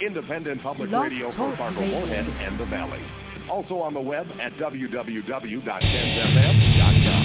Independent public radio for Fargo Moorhead and the Valley. Also on the web at www.kensfm.com.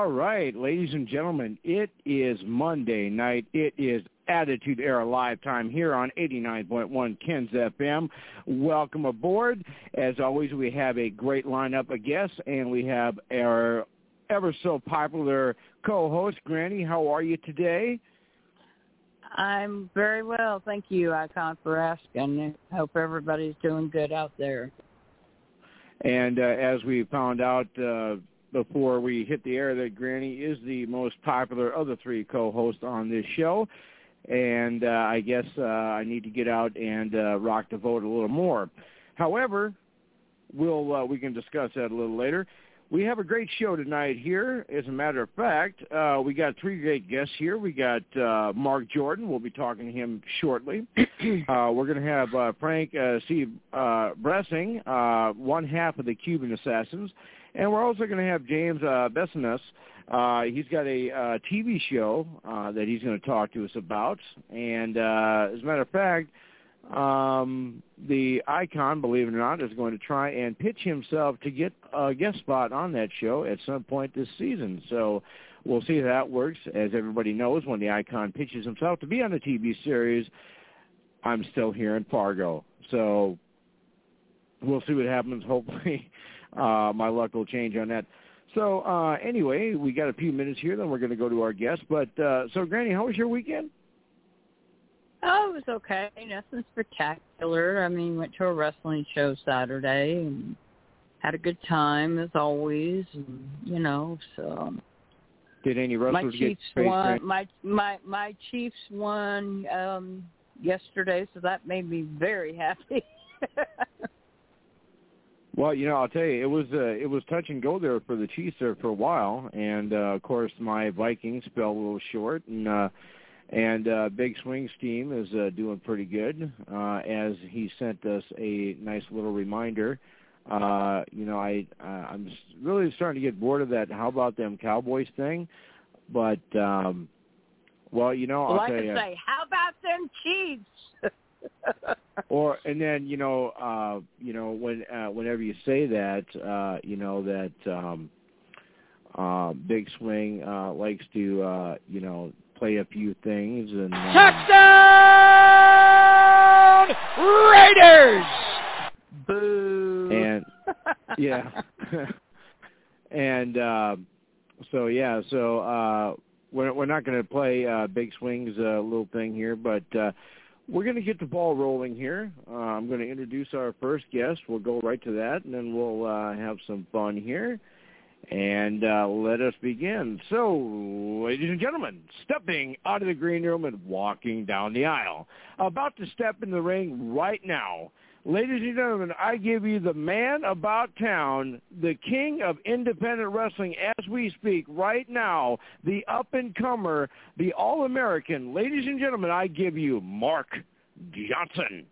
All right, ladies and gentlemen, it is Monday night. It is Attitude Era Live Time here on 89.1 Ken's FM. Welcome aboard. As always, we have a great lineup of guests, and we have our ever so popular co-host, Granny. How are you today? I'm very well, thank you, Icon, for asking. I hope everybody's doing good out there. And uh, as we found out uh, before we hit the air that Granny is the most popular of the three co-hosts on this show. And uh, I guess uh, I need to get out and uh, rock the vote a little more. However, we'll uh, we can discuss that a little later. We have a great show tonight here. As a matter of fact, uh, we got three great guests here. We got uh, Mark Jordan. We'll be talking to him shortly. uh, we're going to have uh, Frank C. Uh, Bressing, uh, one half of the Cuban Assassins. And we're also going to have James uh, Bessimus. Uh, he's got a uh, TV show uh, that he's going to talk to us about. And uh, as a matter of fact, um, the icon, believe it or not, is going to try and pitch himself to get a guest spot on that show at some point this season. So we'll see how that works. As everybody knows, when the icon pitches himself to be on the TV series, I'm still here in Fargo. So we'll see what happens. Hopefully uh, my luck will change on that. So uh, anyway, we got a few minutes here, then we're going to go to our guest. But uh, so, Granny, how was your weekend? Oh, it was okay. Nothing spectacular. I mean, went to a wrestling show Saturday and had a good time as always. And, you know, so. Did any wrestlers my Chiefs get won. My my my Chiefs won um yesterday, so that made me very happy. Well, you know, I'll tell you, it was uh, it was touch and go there for the Chiefs there for a while, and uh, of course my Vikings fell a little short, and uh, and uh, Big Swing's team is uh, doing pretty good. Uh, as he sent us a nice little reminder. Uh, you know, I uh, I'm really starting to get bored of that. How about them Cowboys thing? But um, well, you know, I'll well, tell I you. say, how about them Chiefs? or and then you know uh you know when uh whenever you say that uh you know that um uh big swing uh likes to uh you know play a few things and uh, touchdown Cheers. Boo. And yeah. and uh so yeah, so uh we're we're not going to play uh Big Swing's uh, little thing here, but uh we're going to get the ball rolling here. Uh, I'm going to introduce our first guest. We'll go right to that, and then we'll uh, have some fun here. And uh, let us begin. So, ladies and gentlemen, stepping out of the green room and walking down the aisle, about to step in the ring right now. Ladies and gentlemen, I give you the man about town, the king of independent wrestling as we speak right now, the up-and-comer, the All-American. Ladies and gentlemen, I give you Mark Johnson.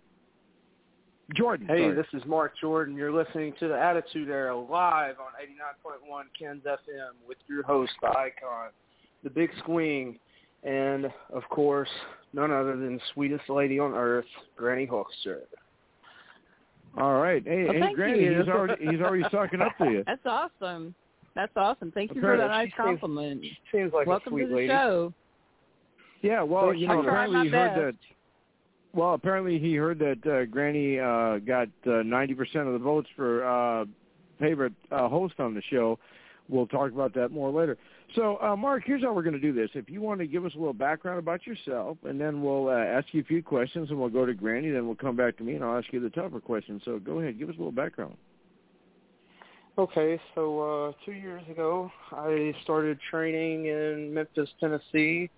Jordan. Hey, sorry. this is Mark Jordan. You're listening to the Attitude Era live on 89.1 Ken's FM with your host, the icon, the Big Swing, and of course, none other than the sweetest lady on earth, Granny Hulkster. All right. Hey, Well, hey Granny, you. he's already he's already sucking up to you. That's awesome. That's awesome. Thank you for that nice she seems- compliment. Seems like Welcome a sweet to the lady. show. Yeah, well, you know, try apparently my he heard that. Well, apparently he heard that uh, Granny uh, got uh, ninety percent of the votes for uh, favorite uh, host on the show. We'll talk about that more later. So, uh, Mark, here's how we're going to do this. If you want to give us a little background about yourself, and then we'll uh, ask you a few questions, and we'll go to Granny, then we'll come back to me, and I'll ask you the tougher questions. So, go ahead, give us a little background. Okay, so uh, two years ago, I started training in Memphis, Tennessee.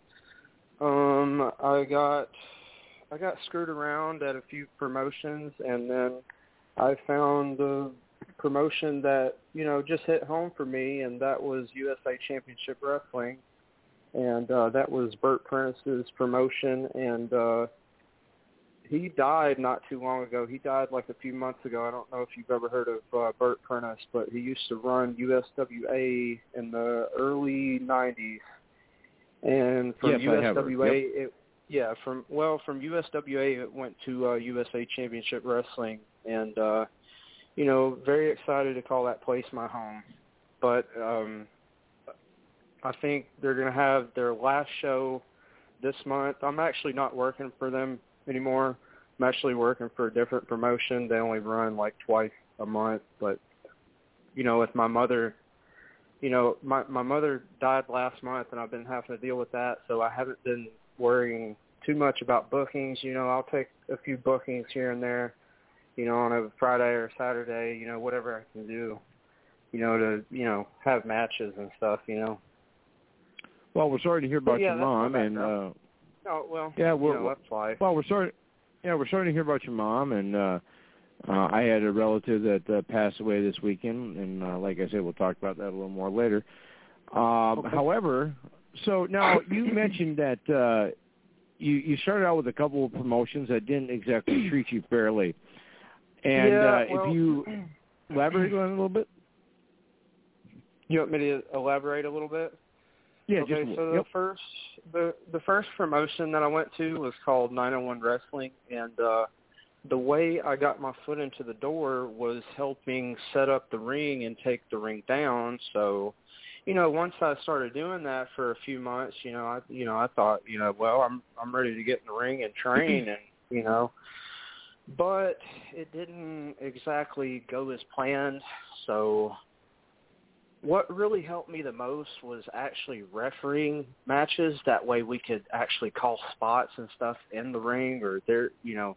Um, I got I got screwed around at a few promotions, and then I found the promotion that you know just hit home for me, and that was USA Championship Wrestling, and uh, that was Bert Prentice's promotion, and uh, he died not too long ago. He died like a few months ago. I don't know if you've ever heard of uh, Bert Prentice, but he used to run USWA in the early '90s, and from Yes, I have heard. USWA, Yep. it yeah from well from USWA it went to uh, USA Championship Wrestling, and uh, you know very excited to call that place my home, but um, I think they're going to have their last show this month. I'm actually not working for them anymore. I'm actually working for a different promotion. They only run like twice a month, but you know, with my mother, you know, my my mother died last month, and I've been having to deal with that. So I haven't been worrying too much about bookings. You know, I'll take a few bookings here and there, you know, on a Friday or Saturday. You know, whatever I can do, you know, to you know have matches and stuff. You know. Well, we're sorry to hear about yeah, your mom, and uh, Oh well. Yeah, you we're- know, that's life. Well, we're sorry. Yeah, we're sorry to hear about your mom, and uh, uh, I had a relative that uh, passed away this weekend, and uh, like I said, we'll talk about that a little more later. Um, Okay. However, so now you mentioned that uh, you you started out with a couple of promotions that didn't exactly treat you fairly, and yeah, uh, well, if you elaborate on it a little bit. You want me to elaborate a little bit? Yeah, okay, just so yep. the first the the first promotion that I went to was called 901 Wrestling, and uh, the way I got my foot into the door was helping set up the ring and take the ring down. So, you know, once I started doing that for a few months, you know, I you know I thought, you know, well, I'm I'm ready to get in the ring and train, and you know, but it didn't exactly go as planned. So what really helped me the most was actually refereeing matches. That way we could actually call spots and stuff in the ring or they're, you know,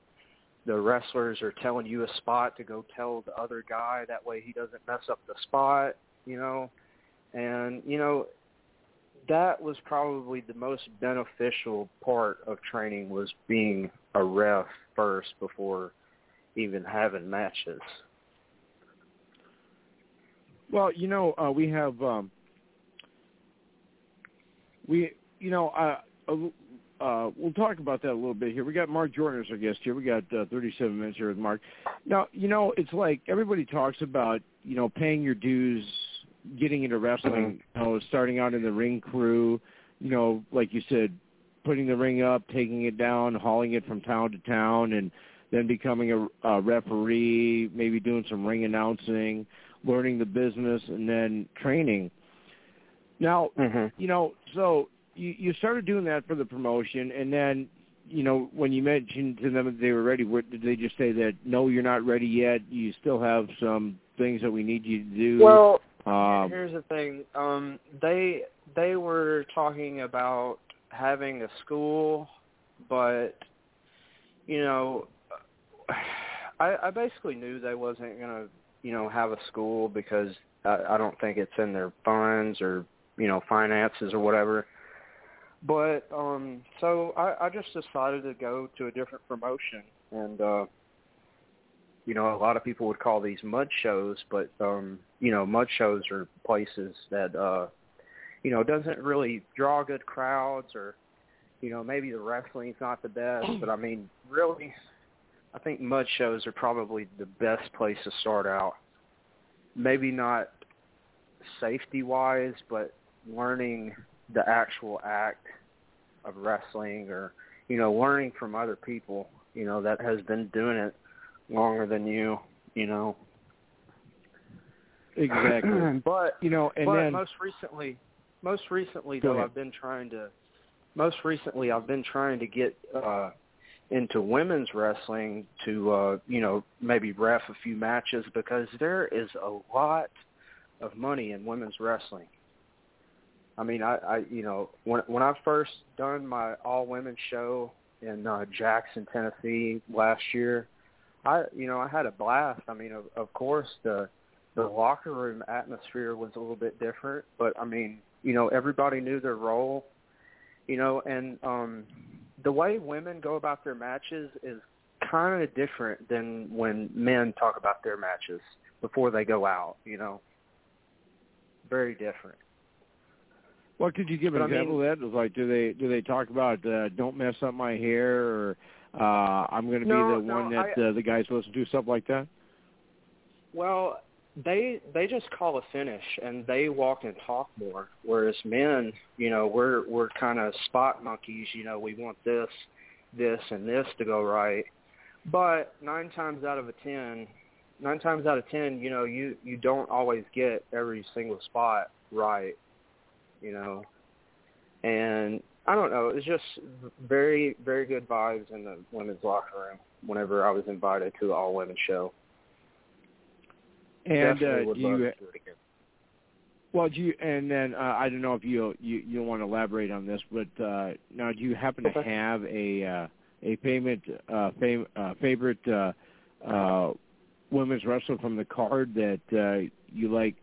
the wrestlers are telling you a spot to go tell the other guy. That way he doesn't mess up the spot, you know. And, you know, that was probably the most beneficial part of training was being a ref first before even having matches. Well, you know, uh, we have um, we, you know, uh, uh, uh, we'll talk about that a little bit here. We got Mark Jordan as our guest here. We got uh, 37 minutes here with Mark. Now, you know, it's like everybody talks about, you know, paying your dues, getting into wrestling, you know, starting out in the ring crew, you know, like you said, putting the ring up, taking it down, hauling it from town to town, and then becoming a, a referee, maybe doing some ring announcing, learning the business, and then training. Now, Mhm. you know, so you, you started doing that for the promotion, and then you know, when you mentioned to them that they were ready, what, did they just say that no, you're not ready yet? You still have some things that we need you to do. Well, um, here's the thing. Um, they they were talking about having a school, but you know, I, I basically knew they wasn't gonna, you know, have a school because I, I don't think it's in their funds or you know finances or whatever. But um so I, I just decided to go to a different promotion and uh you know, a lot of people would call these mud shows, but um, you know, mud shows are places that uh you know, doesn't really draw good crowds or you know, maybe the wrestling's not the best, but I mean, really I think mud shows are probably the best place to start out. Maybe not safety wise, but learning the actual act of wrestling or you know learning from other people you know that has been doing it longer than you you know exactly but you know and but then most recently most recently though. I've been trying to most recently I've been trying to get uh into women's wrestling to uh you know maybe ref a few matches because there is a lot of money in women's wrestling I mean, I, I you know, when when I first done my all women show in uh, Jackson, Tennessee last year, I you know I had a blast. I mean, of, of course the the locker room atmosphere was a little bit different, but I mean, you know, everybody knew their role, you know, and um the way women go about their matches is kind of different than when men talk about their matches before they go out, you know. Very different. What could you give an But I example mean- of that? Like, do they do they talk about uh, don't mess up my hair, or uh, I'm going to No, be the no, one that I- uh, the guys listen to, do stuff like that? Well, they they just call a finish and they walk and talk more. Whereas men, you know, we're we're kind of spot monkeys. You know, we want this, this, and this to go right. But nine times out of a ten, nine times out of ten, you know, you you don't always get every single spot right. You know, and I don't know. It's just very very good vibes in the women's locker room. Whenever I was invited to the all women show. And Definitely uh, would do you to do it again. well, do you and then uh, I don't know if you you you want to elaborate on this, but uh, now do you happen to have a uh, a payment uh, fam- uh, favorite uh, uh, women's wrestler from the card that uh, you like,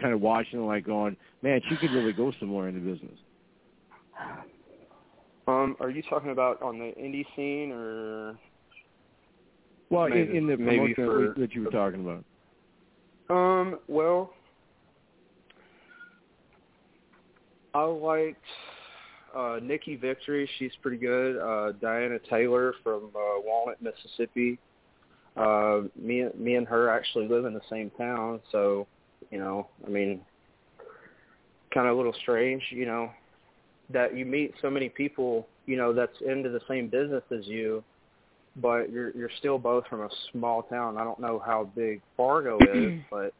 kind of watching, like going, man, she could really go somewhere in the business. Um, are you talking about on the indie scene or? Well, Maybe- in, in the maybe promotion for- that you were talking about. Um, well, I liked uh, Nikki Victory. She's pretty good. Uh, Diana Taylor from uh, Walnut, Mississippi. Uh, me, me and her actually live in the same town, so you know, I mean, kind of a little strange, you know, that you meet so many people, you know, that's into the same business as you, but you're you're still both from a small town. I don't know how big Fargo is, but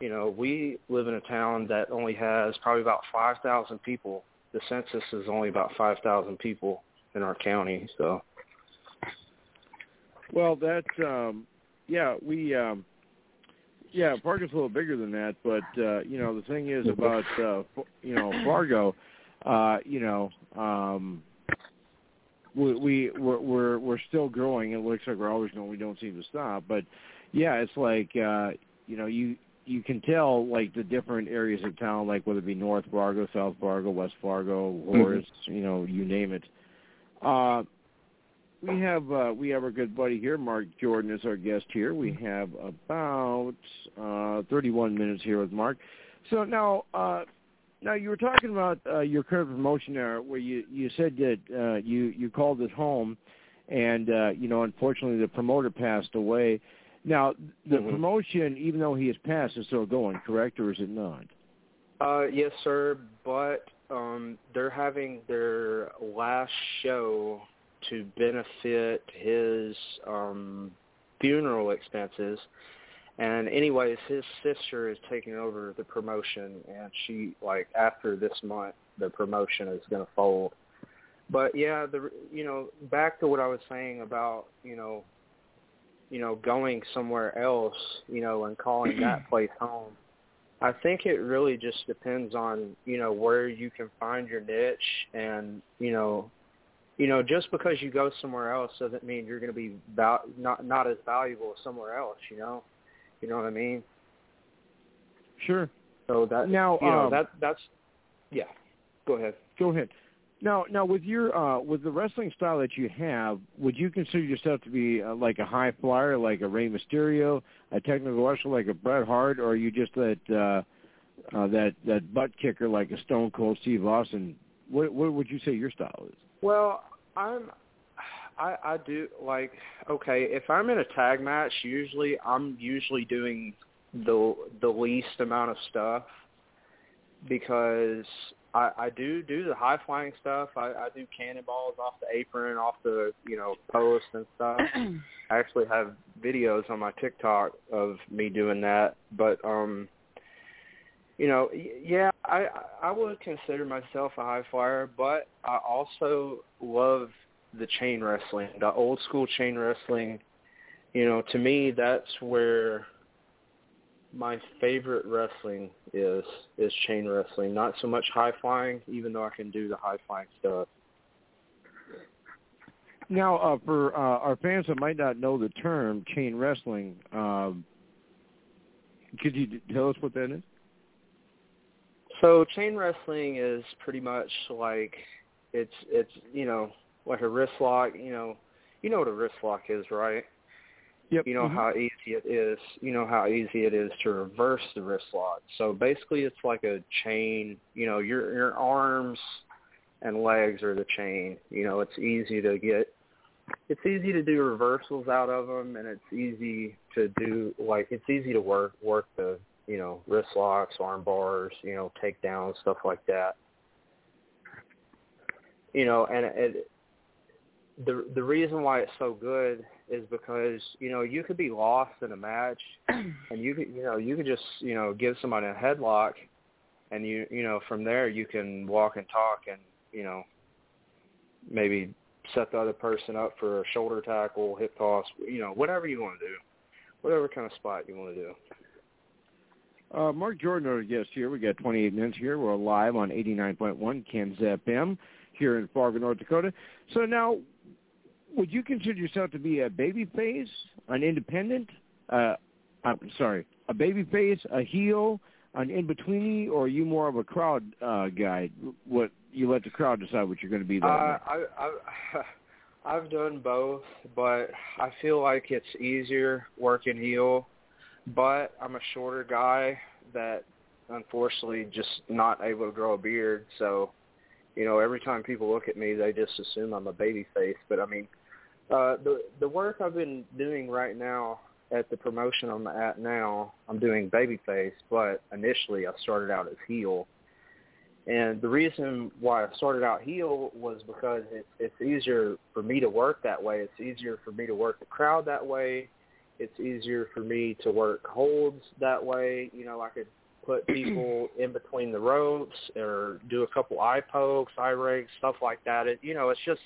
you know, we live in a town that only has probably about 5,000 people. The census is only about 5,000 people in our county, so Well, that's um yeah, we um yeah, Fargo's a little bigger than that, but uh, you know, the thing is about uh F- you know, Fargo, uh, you know, um we we we're we're, we're still growing. It looks like we're always going. We don't seem to stop. But yeah, it's like uh, you know, you you can tell like the different areas of town, like whether it be North Fargo, South Fargo, West Fargo, Horace, you know, you name it. Uh, we have uh, we have our good buddy here, Mark Jordan, is our guest here. We have about uh, 31 minutes here with Mark. So now, uh, now you were talking about uh, your current promotion there, where you you said that uh, you you called it home, and uh, you know, unfortunately, the promoter passed away. Now, the Mhm. promotion, even though he has passed, is still going, correct, or is it not? Uh, yes, sir. But um, they're having their last show to benefit his um, funeral expenses. And anyways, his sister is taking over the promotion, and she like after this month, the promotion is going to fold. but yeah, the you know back to what I was saying about you know, you know going somewhere else, you know, and calling that place home. I think it really just depends on you know where you can find your niche, and you know, you know just because you go somewhere else doesn't mean you're going to be val- not not as valuable as somewhere else. You know, you know what I mean? Sure. So that now you know um, that that's yeah. Go ahead. Go ahead. Now, now with your uh, with the wrestling style that you have, would you consider yourself to be uh, like a high flyer, like a Rey Mysterio, a technical wrestler like a Bret Hart, or are you just that uh, uh, that that butt kicker like a Stone Cold Steve Austin? What what would you say your style is? Well, I'm I I do like okay, if I'm in a tag match, usually I'm usually doing the the least amount of stuff because I, I do do the high flying stuff. I, I do cannonballs off the apron, off the you know post and stuff. I actually have videos on my TikTok of me doing that. But um, you know, yeah, I I would consider myself a high flyer, but I also love the chain wrestling, the old school chain wrestling. You know, to me, that's where my favorite wrestling is is chain wrestling. Not so much high flying, even though I can do the high flying stuff. Now, uh, for uh, our fans that might not know the term chain wrestling, um, could you tell us what that is? So chain wrestling is pretty much like it's it's you know like a wrist lock. You know, you know what a wrist lock is, right? Yep. You know mm-hmm. how easy it is. You know how easy it is to reverse the wrist lock. So basically, it's like a chain. You know, your your arms and legs are the chain. You know, it's easy to get. It's easy to do reversals out of them, and it's easy to do like it's easy to work work the you know wrist locks, arm bars, you know takedowns, stuff like that. You know, and it, the the reason why it's so good is because you know you could be lost in a match, and you could you know you could just you know give somebody a headlock, and you you know from there you can walk and talk and you know maybe set the other person up for a shoulder tackle, hip toss, you know whatever you want to do, whatever kind of spot you want to do. Uh, Mark Jordan, our guest here. We got 28 minutes here. We're live on 89.1 Ken's FM here in Fargo, North Dakota. So now, would you consider yourself to be a baby face, an independent? Uh, I'm sorry, a baby face, a heel, an in betweeny, or are you more of a crowd uh, guy? What you let the crowd decide what you're going to be. That uh, I, I, I've done both, but I feel like it's easier working heel. But I'm a shorter guy that unfortunately just not able to grow a beard, so you know every time people look at me, they just assume I'm a baby face. But I mean, uh, the the work I've been doing right now at the promotion I'm at now, I'm doing babyface, but initially I started out as heel. And the reason why I started out heel was because it, it's easier for me to work that way. It's easier for me to work the crowd that way. It's easier for me to work holds that way. You know, I could put people in between the ropes or do a couple eye pokes, eye rakes, stuff like that. It, you know, it's just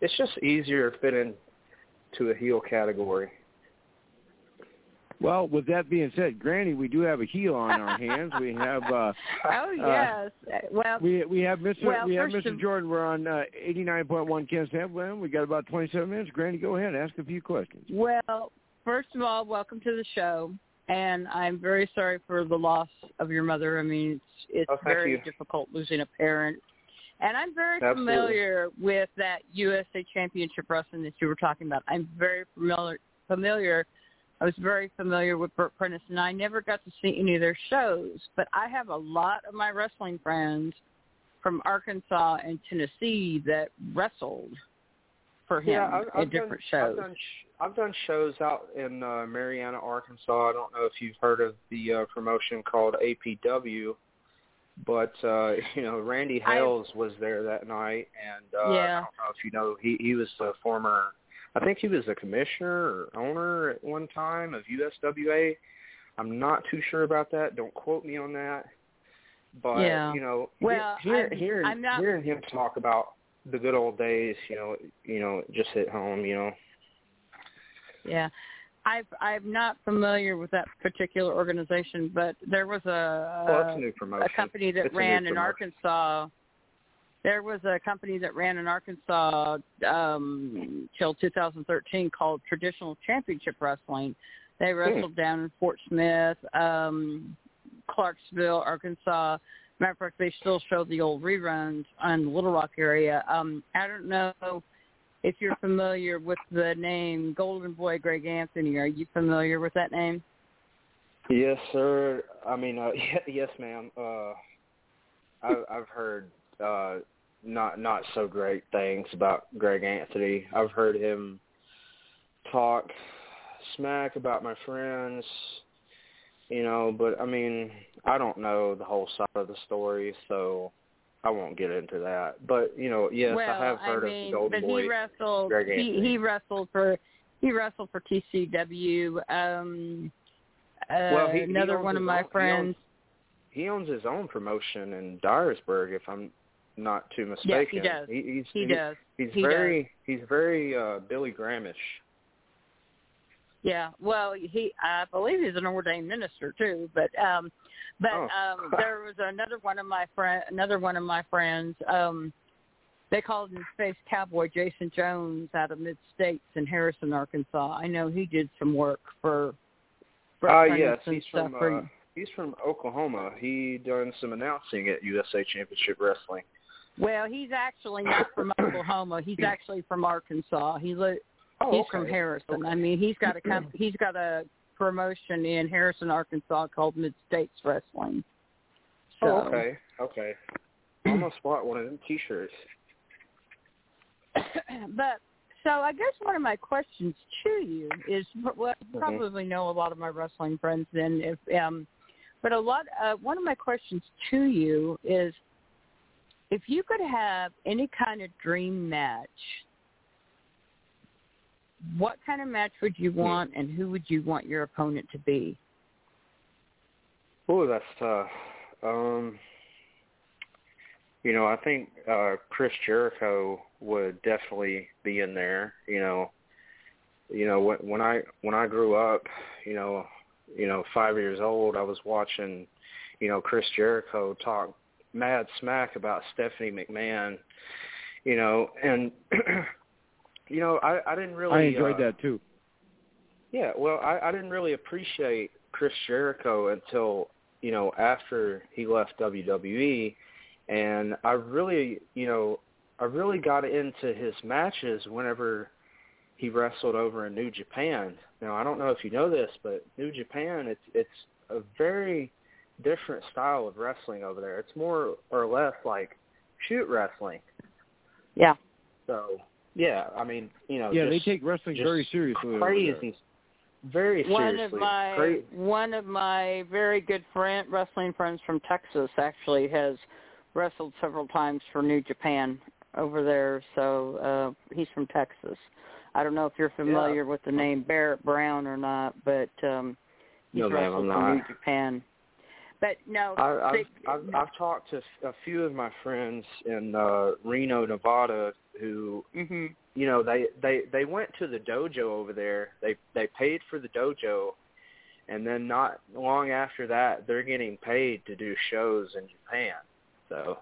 it's just easier to fit in to a heel category. Well, with that being said, Granny, we do have a heel on our hands. We have. uh Oh yes. Uh, well, we we have Mr. Well, we have Mr. of- Jordan. We're on uh, 89.1 Ken's FM. We got about 27 minutes. Granny, go ahead. Ask a few questions. well, first of all, welcome to the show, and I'm very sorry for the loss of your mother. I mean, it's it's Oh, very you. difficult losing a parent. And I'm very Absolutely. familiar with that USA Championship Wrestling that you were talking about. I'm very familiar familiar I was very familiar with Bert Prentice, and I never got to see any of their shows. But I have a lot of my wrestling friends from Arkansas and Tennessee that wrestled for him yeah, I've, I've different done, shows. I've done, I've done shows out in uh, Marianna, Arkansas. I don't know if you've heard of the uh, promotion called APW, but uh, you know Randy I- Hales was there that night, and uh, yeah. I don't know if you know he he was the former. I think he was a commissioner or owner at one time of USWA. I'm not too sure about that. Don't quote me on that. But Yeah. you know, Well, hear, I'm- hearing I'm not- hearing him talk about the good old days, you know, you know, just hit home, you know. Yeah. I've I'm not familiar with that particular organization, but there was a well, a, a company that it's ran in Arkansas. There was a company that ran in Arkansas um till 2013 called Traditional Championship Wrestling. They Hmm. wrestled down in Fort Smith, um Clarksville, Arkansas. Matter of fact, they still show the old reruns on the Little Rock area. Um, I don't know if you're familiar with the name Golden Boy Greg Anthony. Are you familiar with that name? Yes, sir. I mean, uh, yes, ma'am. Uh, I, I've heard uh, not not so great things about Greg Anthony. I've heard him talk smack about my friends, you know, but I mean, I don't know the whole side of the story, so I won't get into that. But you know, yes, well, I have heard mean, of the Golden but Boy. he wrestled. He he wrestled for he wrestled for TCW. Um, uh, well, he, he another owns one of my own- friends. He owns, he owns his own promotion in Dyersburg, if I'm not too mistaken. Yes, he does. He, he's, He he- does. He's He very he's very uh Billy Grahamish. Yeah. Well, he I believe he's an ordained minister too. But um, but Oh. um, there was another one of my friend, another one of my friends. Um, they called him Space Cowboy Jason Jones out of Mid States in Harrison, Arkansas. I know he did some work for. for Ah, yes, he's from for- uh, he's from Oklahoma. He done some announcing at USA Championship Wrestling. Well, he's actually not from Oklahoma. He's actually from Arkansas. He li- Oh, he's okay. from Harrison. Okay. I mean, he's got a comp- he's got a promotion in Harrison, Arkansas called Mid States Wrestling. So, Oh, okay, okay. I almost bought one of them T-shirts. but so I guess one of my questions to you is well, you Mhm. probably know a lot of my wrestling friends then if um but a lot uh, one of my questions to you is if you could have any kind of dream match what kind of match would you want and who would you want your opponent to be? Oh, that's tough. Um, you know, I think uh Chris Jericho would definitely be in there. You know, you know when when I when I grew up, you know, you know, five years old, I was watching, you know, Chris Jericho talk mad smack about Stephanie McMahon. You know, and you know, I I didn't really I enjoyed uh, that too. yeah, well, I, I didn't really appreciate Chris Jericho until you know after he left WWE, and I really, you know, I really got into his matches whenever he wrestled over in New Japan. Now, I don't know if you know this, but New Japan, it's it's a very different style of wrestling over there. It's more or less like shoot wrestling. Yeah. So, yeah, I mean, you know, Yeah, they take wrestling very seriously. over there. crazy, very One seriously. of my Great. one of my very good friend wrestling friends from Texas actually has wrestled several times for New Japan over there. So uh he's from Texas. I don't know if you're familiar with the name Barrett Brown or not, but um he's No, ma'am, wrestled for. New Japan. But no, I, I've, they- I've I've talked to a few of my friends in uh, Reno, Nevada, who mhm. you know they they they went to the dojo over there. They they paid for the dojo, and then not long after that, they're getting paid to do shows in Japan. So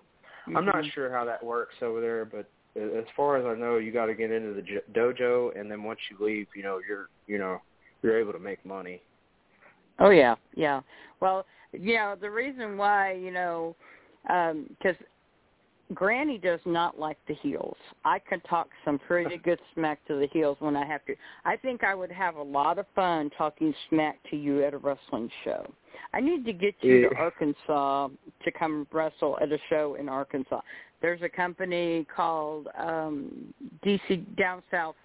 I'm not Mhm. sure how that works over there, but as far as I know, you got to get into the j- dojo, and then once you leave, you know you're you know you're able to make money. Oh yeah, yeah. Well, know the reason why you know because Granny does not like the heels. I can talk some pretty good smack to the heels when I have to. I think I would have a lot of fun talking smack to you at a wrestling show. I need to get you to Arkansas to come wrestle at a show in Arkansas. There's a company called um DC Down South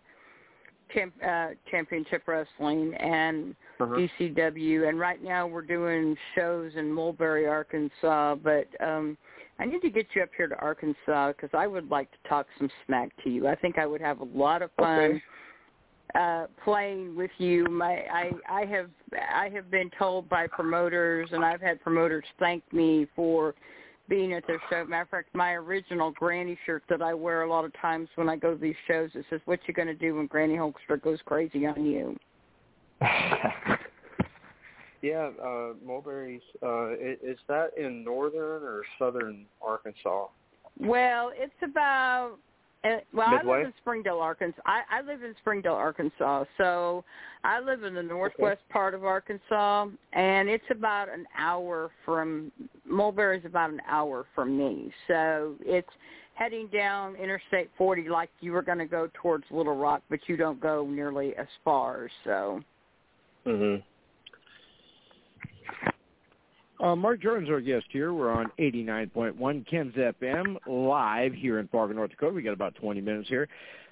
Champ, uh, Championship Wrestling, and Uh-huh. DCW, and right now we're doing shows in Mulberry, Arkansas. But um, I need to get you up here to Arkansas because I would like to talk some smack to you. I think I would have a lot of fun Okay. uh, playing with you. My I I have I have been told by promoters, and I've had promoters thank me for being at their show. Matter of fact, my original Granny shirt that I wear a lot of times when I go to these shows, it says, "What you gonna do when Granny Hulkster goes crazy on you?" yeah, uh, Mulberry's. Uh, is that in northern or southern Arkansas? Well, it's about well, Midway? I live in Springdale, Arkansas. I, I live in Springdale, Arkansas. So I live in the northwest okay. part of Arkansas, and it's about an hour from Mulberry is about an hour from me. So it's heading down Interstate 40 like you were going to go towards Little Rock, but you don't go nearly as far. So. Mhm. Uh, Mark Jordan's our guest here. We're on 89.1 Ken's FM live here in Fargo, North Dakota. We got about 20 minutes here.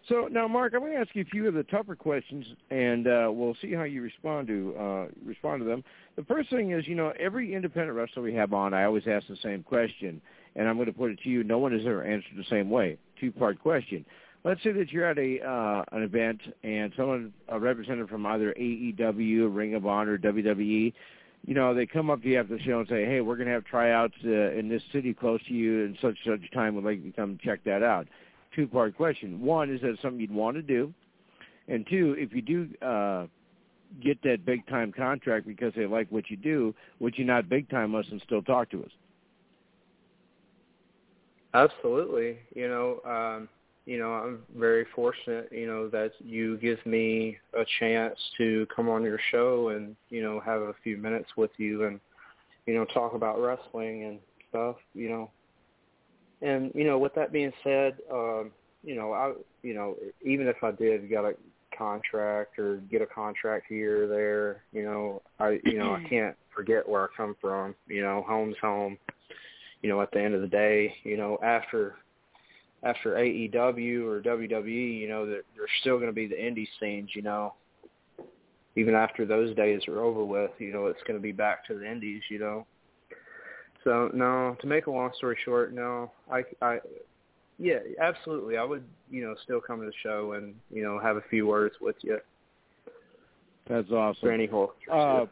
So now, Mark, I'm going to ask you a few of the tougher questions, and uh, we'll see how you respond to uh, respond to them. The first thing is, you know, every independent wrestler we have on, I always ask the same question, and I'm going to put it to you. No one has ever answered the same way. Two part question. Let's say that you're at a uh, an event and someone a representative from either AEW, Ring of Honor, WWE you know, they come up to you after the show and say, "Hey, we're going to have tryouts uh, in this city close to you in such such time. Would like you to come check that out." Two part question: One, is that something you'd want to do? And two, if you do uh, get that big time contract because they like what you do, would you not big time us and still talk to us? Absolutely. You know, um, you know, I'm very fortunate, you know, that you give me a chance to come on your show and, you know, have a few minutes with you and, you know, talk about wrestling and stuff, you know. And, you know, with that being said, um, you know, I you know, even if I did get a contract or get a contract here or there, you know, I you know, I can't forget where I come from. You know, home's home. You know, at the end of the day, you know, after after AEW or WWE, you know, that there's still going to be the indie scenes, you know. Even after those days are over with, you know, it's going to be back to the indies, you know. So no, to make a long story short, no, I, I, yeah, absolutely, I would, you know, still come to the show and you know have a few words with you. That's awesome. For any Hulk. Uh,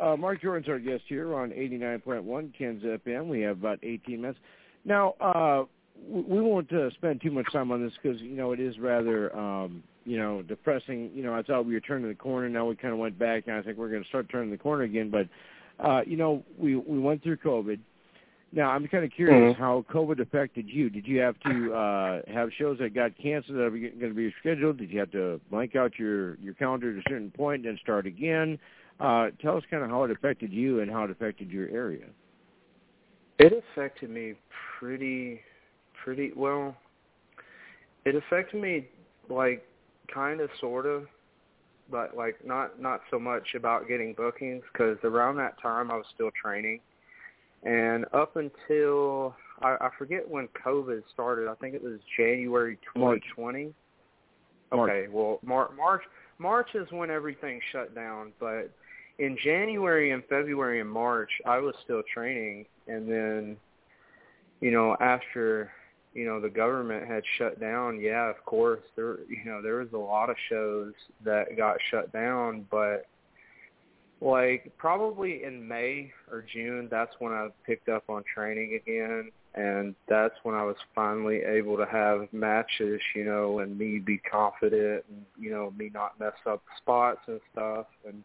uh, Mark Jordan's our guest here on 89.1 Ken's FM. We have about 18 minutes. Now, uh, we won't uh, spend too much time on this because you know it is rather um, you know depressing. You know, I thought we were turning the corner. Now we kind of went back, and I think we're going to start turning the corner again. But uh, you know, we we went through COVID. Now I'm kind of curious mm-hmm. how COVID affected you. Did you have to uh, have shows that got canceled that are going to be rescheduled? Did you have to blank out your your calendar at a certain point and then start again? Uh, tell us kind of how it affected you and how it affected your area. It affected me pretty pretty well. It affected me like kind of sort of but like not not so much about getting bookings because around that time I was still training, and up until I, I forget when COVID started. I think it was January 2020. March. Okay, well Mar- March March is when everything shut down, but in January and February and March I was still training, and then you know after you know the government had shut down yeah of course there you know there was a lot of shows that got shut down but like probably in May or June that's when I picked up on training again and that's when I was finally able to have matches you know and me be confident and you know me not mess up spots and stuff and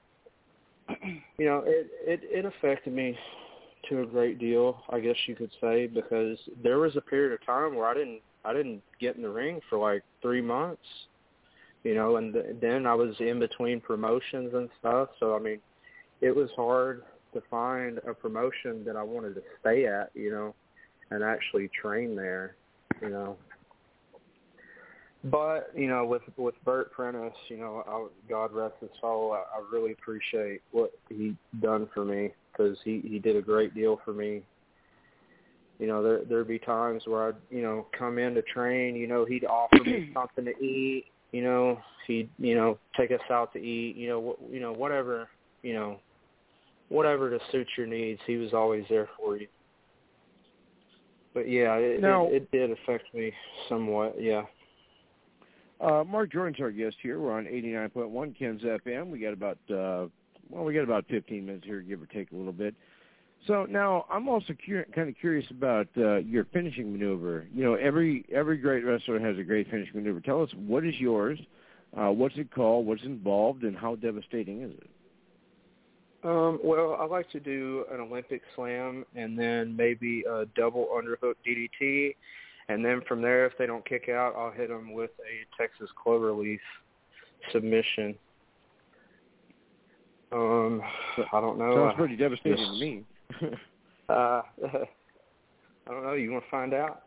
you know it it it affected me to a great deal, I guess you could say, because there was a period of time where I didn't I didn't get in the ring for like three months, you know, and th- then I was in between promotions and stuff. So I mean, it was hard to find a promotion that I wanted to stay at, you know, and actually train there, you know. But you know, with with Bert Prentice, you know, I, God rest his soul, I, I really appreciate what he done for me because he he did a great deal for me. You know, there there'd be times where I'd you know come in to train. You know, he'd offer me something to eat. You know, he'd you know take us out to eat. You know, wh- you know whatever you know, whatever to suit your needs. He was always there for you. But yeah, it, Now- it, it did affect me somewhat. Yeah. Uh, Mark Jordan's our guest here. We're on 89.1 Ken's FM. We got about uh, well, we got about 15 minutes here, give or take a little bit. So now I'm also cur- kind of curious about uh, your finishing maneuver. You know, every every great wrestler has a great finishing maneuver. Tell us what is yours, uh, what's it called, what's involved, and how devastating is it? Um, well, I like to do an Olympic slam and then maybe a double underhook DDT, and then from there, if they don't kick out, I'll hit them with a Texas cloverleaf submission. Um, I don't know. Sounds pretty devastating to me. uh, I don't know. You want to find out?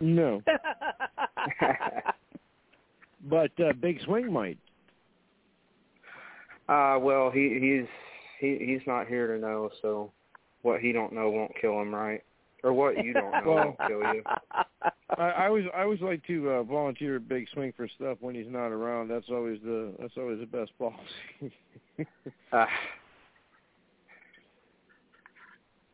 No. but uh, Big Swing might. Uh, well, he he's he he's not here to know. So, what he don't know won't kill him, right? Or what you don't know well, kill you. I, I always I always like to uh, volunteer at Big Swing for stuff when he's not around. That's always the that's always the best policy. uh,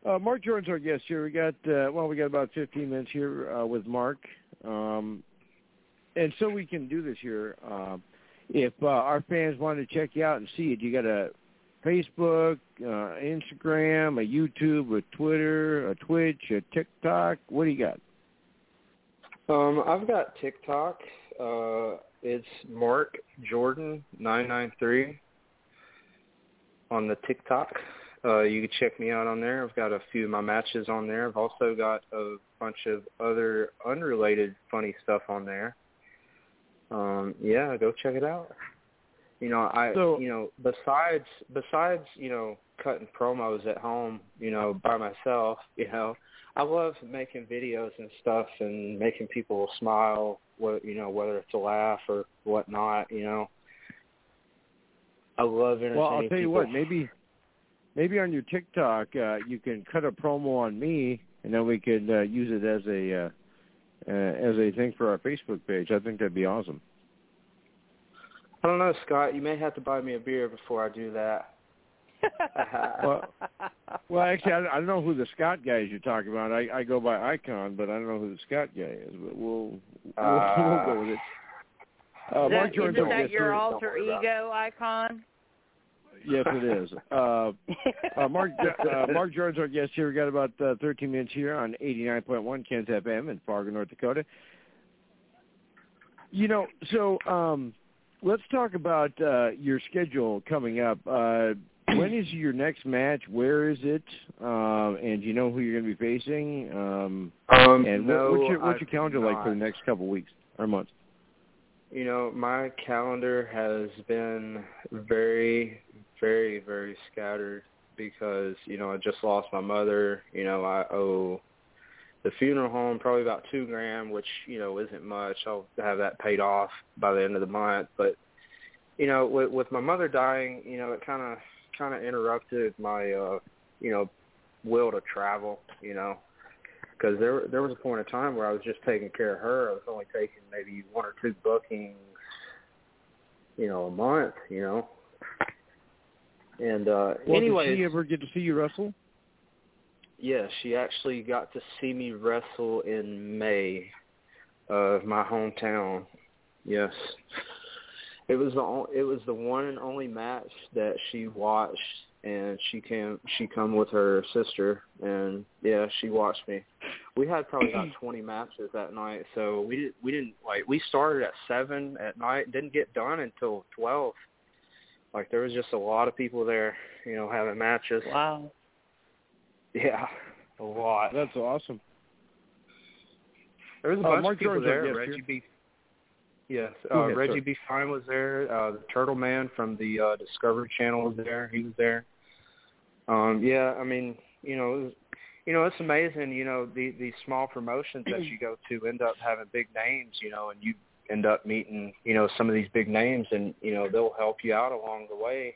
Uh, Mark Jordan's our guest here. We got uh, well, we got about 15 minutes here uh, with Mark, um, and so we can do this here. Uh, if uh, our fans want to check you out and see it, you got a Facebook, uh, Instagram, a YouTube, a Twitter, a Twitch, a TikTok. What do you got? Um, I've got TikTok. Uh, it's Mark Jordan nine nine three on the TikTok. Uh, you can check me out on there. I've got a few of my matches on there. I've also got a bunch of other unrelated funny stuff on there. Um, yeah, go check it out. You know, I So- you know, besides besides, you know, cutting promos at home, you know, by myself, you know, I love making videos and stuff and making people smile, what you know, whether it's a laugh or whatnot, you know. I love entertaining Well, I'll tell you what. Maybe maybe on your TikTok uh, you can cut a promo on me, and then we could uh, use it as a uh, uh, as a thing for our Facebook page. I think that'd be awesome. I don't know, Scott. You may have to buy me a beer before I do that. Well, Well, actually, I, I don't know who the Scott guy is you're talking about. I, I go by Icon, but I don't know who the Scott guy is. But we'll we'll, Uh, we'll go with it. Uh, Is Mark that, Jordan's isn't that your here. alter ego icon? Yes, it is. Uh, uh, Mark uh, Mark Jordan's our guest here. We got about uh, 13 minutes here on 89.1 Kens FM in Fargo, North Dakota. You know, so um, let's talk about uh, your schedule coming up. Uh, when is your next match? Where is it? Uh, and do you know who you're going to be facing? Um, Um, and no, what, what's your, what's your calendar like for the next couple weeks or months? You know, my calendar has been very, very, very scattered because you know I just lost my mother. You know, I owe the funeral home probably about two grand, which you know isn't much. I'll have that paid off by the end of the month. But you know, with, with my mother dying, you know, it kind of kind of interrupted my uh, you know will to travel. You know, because there there was a point in time where I was just taking care of her. I was only taking maybe one or two bookings, you know, a month. You know, and uh Well, anyway, did she ever get to see you wrestle? Yeah, she actually got to see me wrestle in May of my hometown. Yes. It was the on- it was the one and only match that she watched and she came she come with her sister and yeah, she watched me. We had probably about 20 matches that night, so we didn't we didn't like we started at 7 at night, didn't get done until 12. Like there was just a lot of people there, you know, having matches. Wow. Yeah, a lot. That's awesome. There was a Uh, bunch Mark of people Jordan's there. guest Reggie here. B. Yes, uh, ahead, Reggie sorry. B. Fine was there. Uh, the Turtle Man from the uh, Discovery Channel was there. He was there. Um, yeah, I mean, you know, was, you know, it's amazing. You know, the these small promotions that you go to end up having big names. You know, and you end up meeting, you know, some of these big names, and you know, they'll help you out along the way.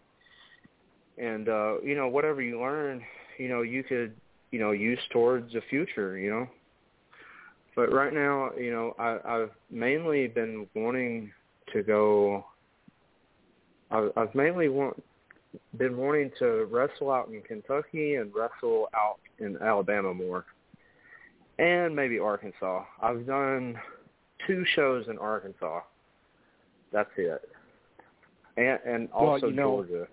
And uh, you know, whatever you learn, you know, you could, you know, use towards the future. You know. But right now, you know, I, I've mainly been wanting to go. I've, I've mainly want, been wanting to wrestle out in Kentucky and wrestle out in Alabama more, and maybe Arkansas. I've done two shows in Arkansas. That's it, and and Well, also you know- Georgia.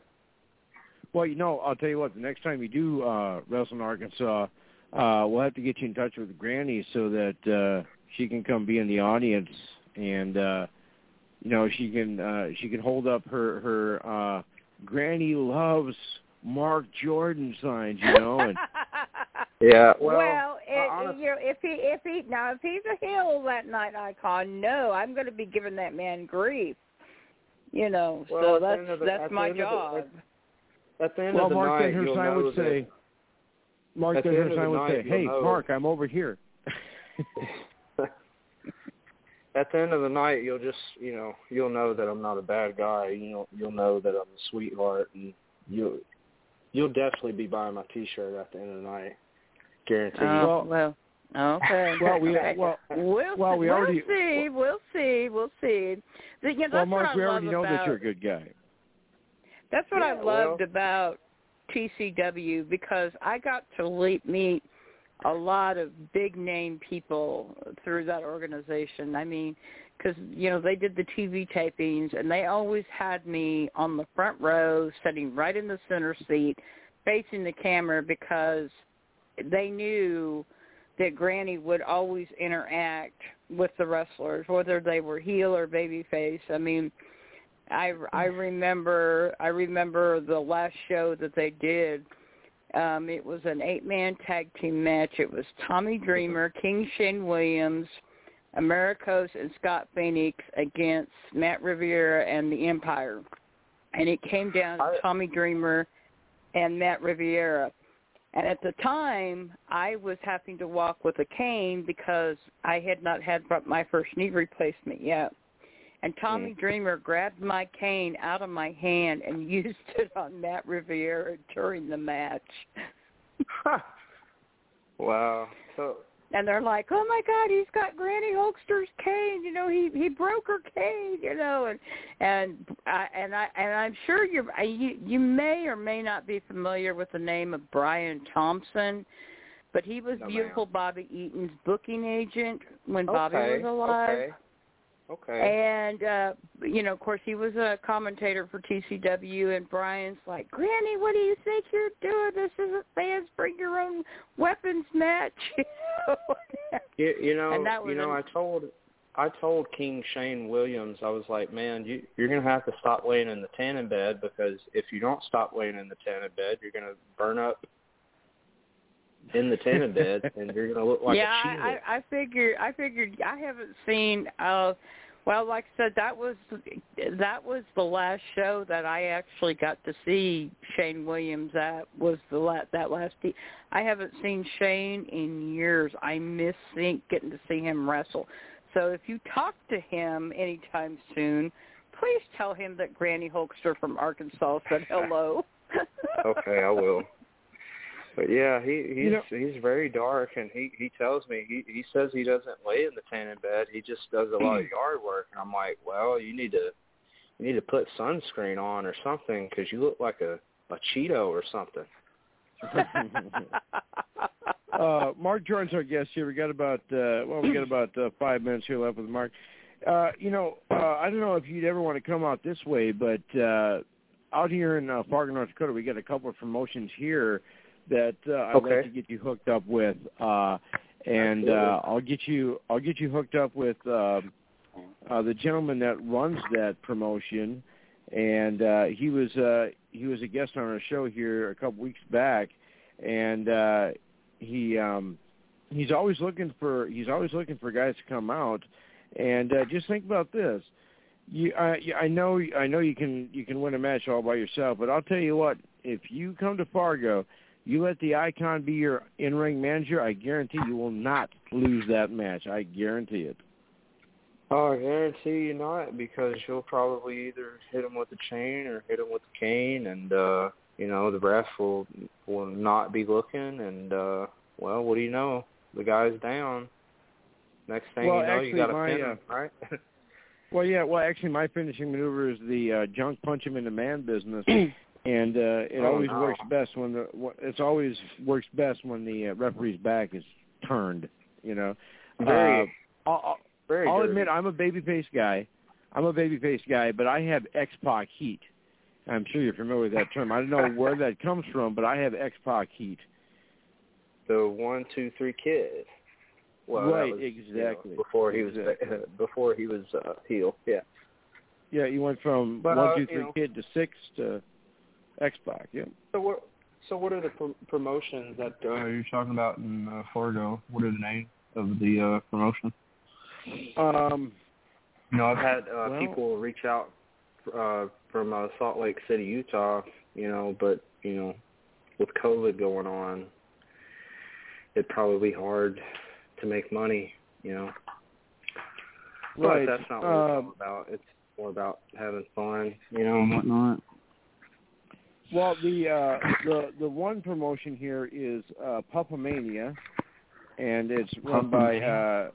Well, you know, I'll tell you what. The next time you do uh, wrestle in Arkansas, uh, we'll have to get you in touch with Granny so that uh, she can come be in the audience and uh, you know she can uh, she can hold up her her uh, Granny loves Mark Jordan signs, you know, and yeah. Well, well it, honest- you know, if he if he now if he's a heel that night icon, no, I'm going to be giving that man grief. You know, Well, so that's end of the- that's my end of the- job. At, at the end well, of the Mark night, you'll Denherstein know would that- say, Mark At the end of the Denherstein would night, say, "Hey, know- Mark, I'm over here." at the end of the night, you'll just you know you'll know that I'm not a bad guy. You know you'll know that I'm a sweetheart, and you'll you'll definitely be buying my T-shirt at the end of the night, guaranteed. Oh, Well- well, okay. well, we okay. well, We'll, well, see, we already- we'll see, we'll see, we'll see. The- You know, well, Mark, what we already know about, that you're a good guy. That's what I Yeah, well- loved about TCW because I got to le- meet a lot of big name people through that organization. I mean, because you know they did the TV tapings and they always had me on the front row, sitting right in the center seat, facing the camera because they knew that Granny would always interact with the wrestlers, whether they were heel or babyface. I mean, I I remember I remember the last show that they did. Um, it was an eight man tag team match. It was Tommy Dreamer, King Shane Williams, Americos and Scott Phoenix against Matt Riviera and the Empire. And it came down to Tommy Dreamer and Matt Riviera. And at the time, I was having to walk with a cane because I had not had my first knee replacement yet. And Tommy Dreamer grabbed my cane out of my hand and used it on Matt Riviera during the match. wow. So And they're like, "Oh my God, he's got Granny Hulkster's cane. You know, he he broke her cane. You know." And and I and I and I'm sure you're you you may or may not be familiar with the name of Brian Thompson, but he was No, beautiful Bobby Eaton's booking agent when Bobby was alive. Okay. Okay. And uh you know, of course, he was a commentator for TCW. And Brian's like, "Granny, what do you think you're doing? This isn't fans bring your own weapons match." You, you know, And that was you know, an- I told I told King Shane Williams, I was like, man, you you're gonna have to stop laying in the tanning bed because if you don't stop laying in the tanning bed, you're gonna burn up in the tanning bed, and you're gonna look like yeah, a cheetah. I, I I figured. I figured. I haven't seen. uh Well, like I said, that was that was the last show that I actually got to see Shane Williams. That was the la- that last. I haven't seen Shane in years. I miss seeing, getting to see him wrestle. So if you talk to him anytime soon, please tell him that Granny Hulkster from Arkansas said hello. okay, I will. But yeah, he he's You know- he's very dark, and he he tells me he he says he doesn't lay in the tanning bed. He just does a lot of yard work, and I'm like, well, you need to you need to put sunscreen on or something because you look like a a Cheeto or something. uh, Mark Jordan's our guest here. We got about uh, well, we got about uh, five minutes here left with Mark. Uh, you know, uh, I don't know if you'd ever want to come out this way, but uh, out here in uh, Fargo, North Dakota, we got a couple of promotions here that uh, I'd Okay. like to get you hooked up with, uh, and uh, I'll get you I'll get you hooked up with um uh, the gentleman that runs that promotion, and uh, he was uh, he was a guest on our show here a couple weeks back, and uh, he um, he's always looking for he's always looking for guys to come out, and uh, just think about this. You, I, I know, I know you can you can win a match all by yourself, but I'll tell you what: if you come to Fargo, you let the icon be your in-ring manager. I guarantee you will not lose that match. I guarantee it. Oh, I guarantee you not, because you'll probably either hit him with the chain or hit him with the cane, and uh, you know the ref will will not be looking, and uh, well, what do you know? The guy's down. Next thing Well, you know, actually, you got to my, pin uh, him, right? Well, yeah. Well, actually, my finishing maneuver is the uh, junk punch him in the man business, and uh, it Oh, always no. works best when the it's always works best when the uh, referee's back is turned. You know. Very, Uh, I'll, very. I'll dirty. admit I'm a babyface guy. I'm a babyface guy, but I have X Pac heat, I'm sure you're familiar with that term. I don't know where that comes from, but I have X Pac heat. The one, two, three kid. Well, right, was, exactly. You know, before he exactly. was before he was uh, heel. Yeah. Yeah, you went from but, one, uh, two, three you know, kid to six to X Pac. Yeah. So what? So what are the pr- promotions that uh, you're talking about in uh, Fargo? What are the names of the uh, promotion? Um, you know, I've had uh, well, people reach out uh, from uh, Salt Lake City, Utah. You know, but you know, with COVID going on, it'd probably be hard to make money. You know. Right. But that's not what it's uh, all about. It's more about having fun, you know, and whatnot. Well, the uh, the the one promotion here is uh, Pupamania, and it's run by uh,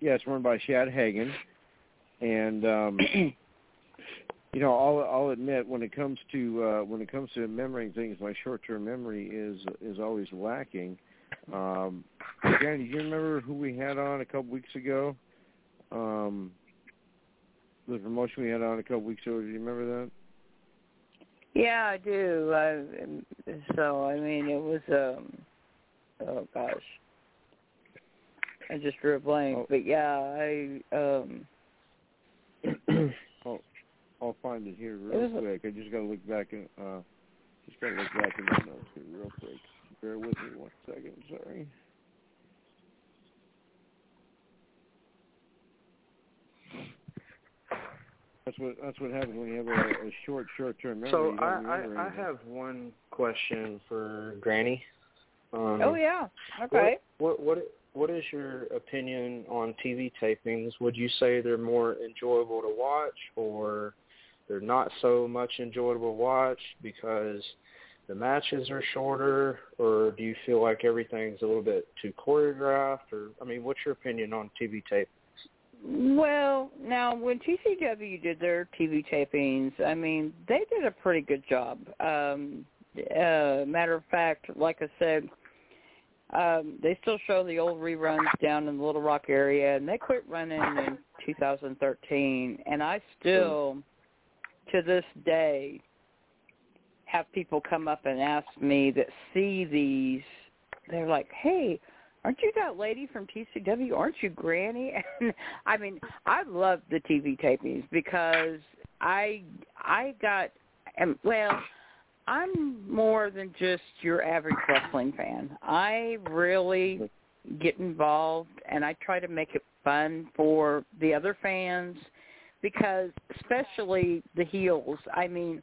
yeah, it's run by Shad Hagen, and um, you know, I'll I'll admit when it comes to uh, when it comes to remembering things, my short-term memory is is always lacking. Um, Dan, do you remember who we had on a couple weeks ago? Um, the promotion we had on a couple weeks ago. Do you remember that? Yeah, I do. I, so I mean, it was um oh gosh, I just drew a blank. Oh. But yeah, I um I'll, I'll find it here real a- quick. I just gotta look back in uh just gotta look back in my notes here real quick. Bear with me one second, sorry. That's what that's what happens when you have a, a short short term memory. So I, I, I have one question for Granny. Um, oh yeah, okay. What, what what what is your opinion on TV tapings? Would you say they're more enjoyable to watch, or they're not so much enjoyable to watch because the matches are shorter, or do you feel like everything's a little bit too choreographed? Or I mean, what's your opinion on TV tape? Well, now when TCW did their TV tapings, I mean, they did a pretty good job. Um uh matter of fact, like I said, um they still show the old reruns down in the Little Rock area and they quit running in 2013 and I still to this day have people come up and ask me that see these they're like, "Hey, aren't you that lady from TCW? Aren't you Granny? And I mean, I love the TV tapings because I I got and well, I'm more than just your average wrestling fan. I really get involved and I try to make it fun for the other fans because especially the heels. I mean,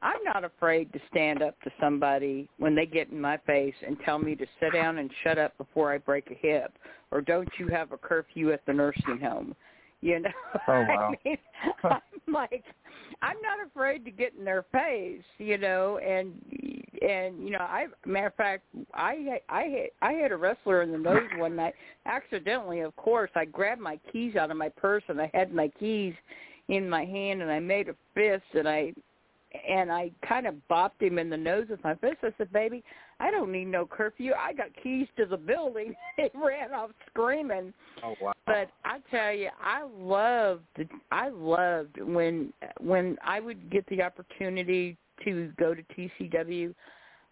I'm not afraid to stand up to somebody when they get in my face and tell me to sit down and shut up before I break a hip, or don't you have a curfew at the nursing home? You know, Oh, wow. I mean, I'm like, I'm not afraid to get in their face, you know, and and you know, I matter of fact, I I I hit a wrestler in the nose one night accidentally. Of course, I grabbed my keys out of my purse and I had my keys in my hand and I made a fist and I and I kind of bopped him in the nose with my fist. I said, "Baby, I don't need no curfew. I got keys to the building." he ran off screaming. Oh wow! But I tell you, I loved I loved when when I would get the opportunity to go to TCW.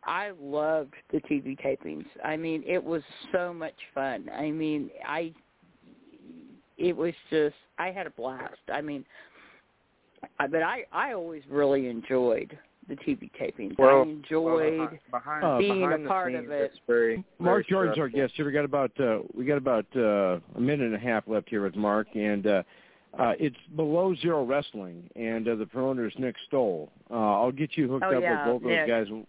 I loved the TV tapings. I mean, it was so much fun. I mean, I it was just I had a blast. I mean, but I I always really enjoyed the TV tapings. Well, I enjoyed well, behind, Uh, being behind a part scenes, of it. It's very, Mark very Jordan's our stressful. guest here. We got about uh, we got about uh, a minute and a half left here with Mark, and uh, uh, it's below zero wrestling, and uh, the promoter is Nick Stoll. Uh, I'll get you hooked Oh, up yeah, with both Nick. those guys.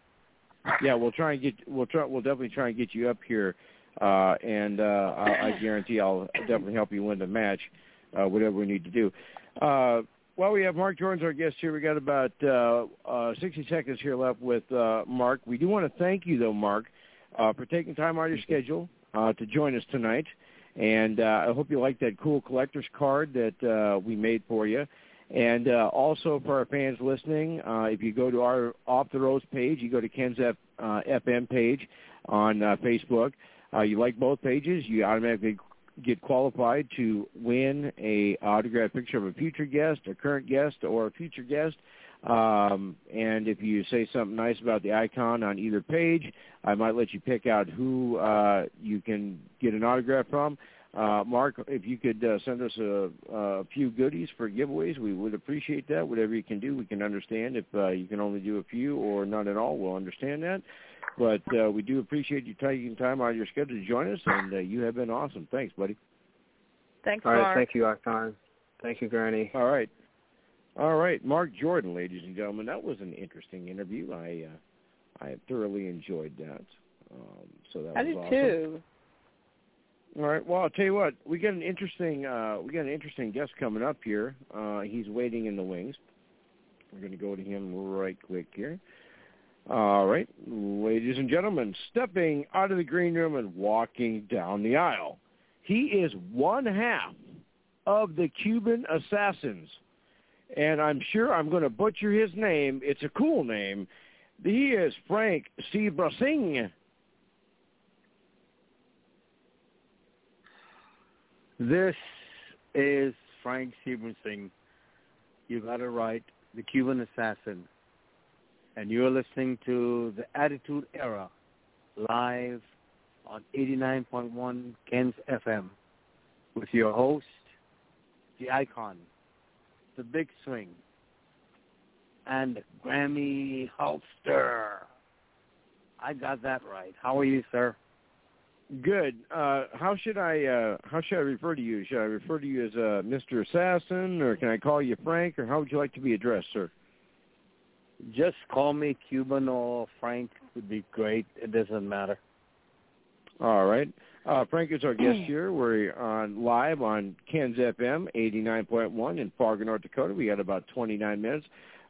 Yeah, we'll try and get we'll try we'll definitely try and get you up here, uh, and uh, I, I guarantee I'll definitely help you win the match, uh, whatever we need to do. Uh, well, we have Mark Jordan's our guest here. We got about uh, uh, 60 seconds here left with uh, Mark. We do want to thank you, though, Mark, uh, for taking time out of your schedule uh, to join us tonight. And uh, I hope you like that cool collector's card that uh, we made for you. And uh, also for our fans listening, uh, if you go to our Off the Roads page, you go to Ken's F, uh, FM page on uh, Facebook. Uh, you like both pages, you automatically get qualified to win a autographed picture of a future guest, a current guest, or a future guest Um, and if you say something nice about the icon on either page, I might let you pick out who uh, you can get an autograph from. Uh, Mark, if you could uh, send us a, a few goodies for giveaways, we would appreciate that. Whatever you can do, we can understand. If uh, you can only do a few or none at all, we'll understand that. But uh, we do appreciate you taking time out of your schedule to join us, and uh, you have been awesome. Thanks, buddy. Thanks, All right, Mark. thank you, Icon. Thank you, Granny. All right. All right, Mark Jordan, ladies and gentlemen. That was an interesting interview. I uh, I thoroughly enjoyed that. Um, so that I was did awesome. too. All right. Well, I'll tell you what. We got an interesting uh, we got an interesting guest coming up here. Uh, he's waiting in the wings. We're going to go to him right quick here. All right, ladies and gentlemen, stepping out of the green room and walking down the aisle. He is one half of the Cuban Assassins, and I'm sure I'm going to butcher his name. It's a cool name. He is Frank Sebrasing. This is Frank Stevenson. You got it right, the Cuban assassin. And you're listening to the Attitude Era live on 89.1 Ken's FM with your host, the icon, the big swing, and Granny Hulkster. I got that right. How are you, sir? Good. Uh, how should I uh, how should I refer to you? Should I refer to you as uh, Mr. Assassin, or can I call you Frank, or how would you like to be addressed, sir? Just call me Cuban or Frank would be great. It doesn't matter. All right. Uh, Frank is our guest here. We're on live on Ken's FM 89.1 in Fargo, North Dakota. We got about 29 minutes.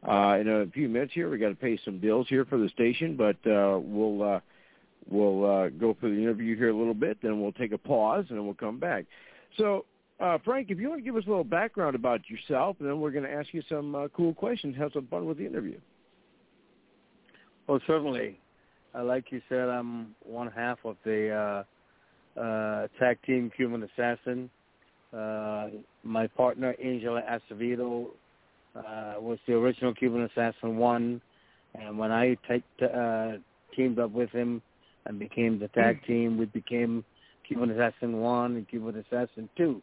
Uh, in a few minutes here, we got to pay some bills here for the station, but uh, we'll uh, we'll uh, go for the interview here a little bit. Then we'll take a pause and then we'll come back. So, uh, Frank, if you want to give us a little background about yourself, and then we're going to ask you some uh, cool questions. Have some fun with the interview. Well, certainly. Uh, like you said, I'm one half of the uh, uh, tag team Cuban Assassin. My partner, Angel Acevedo, was the original Cuban Assassin 1. And when I uh, teamed up with him and became the tag team, we became Cuban Assassin 1 and Cuban Assassin 2.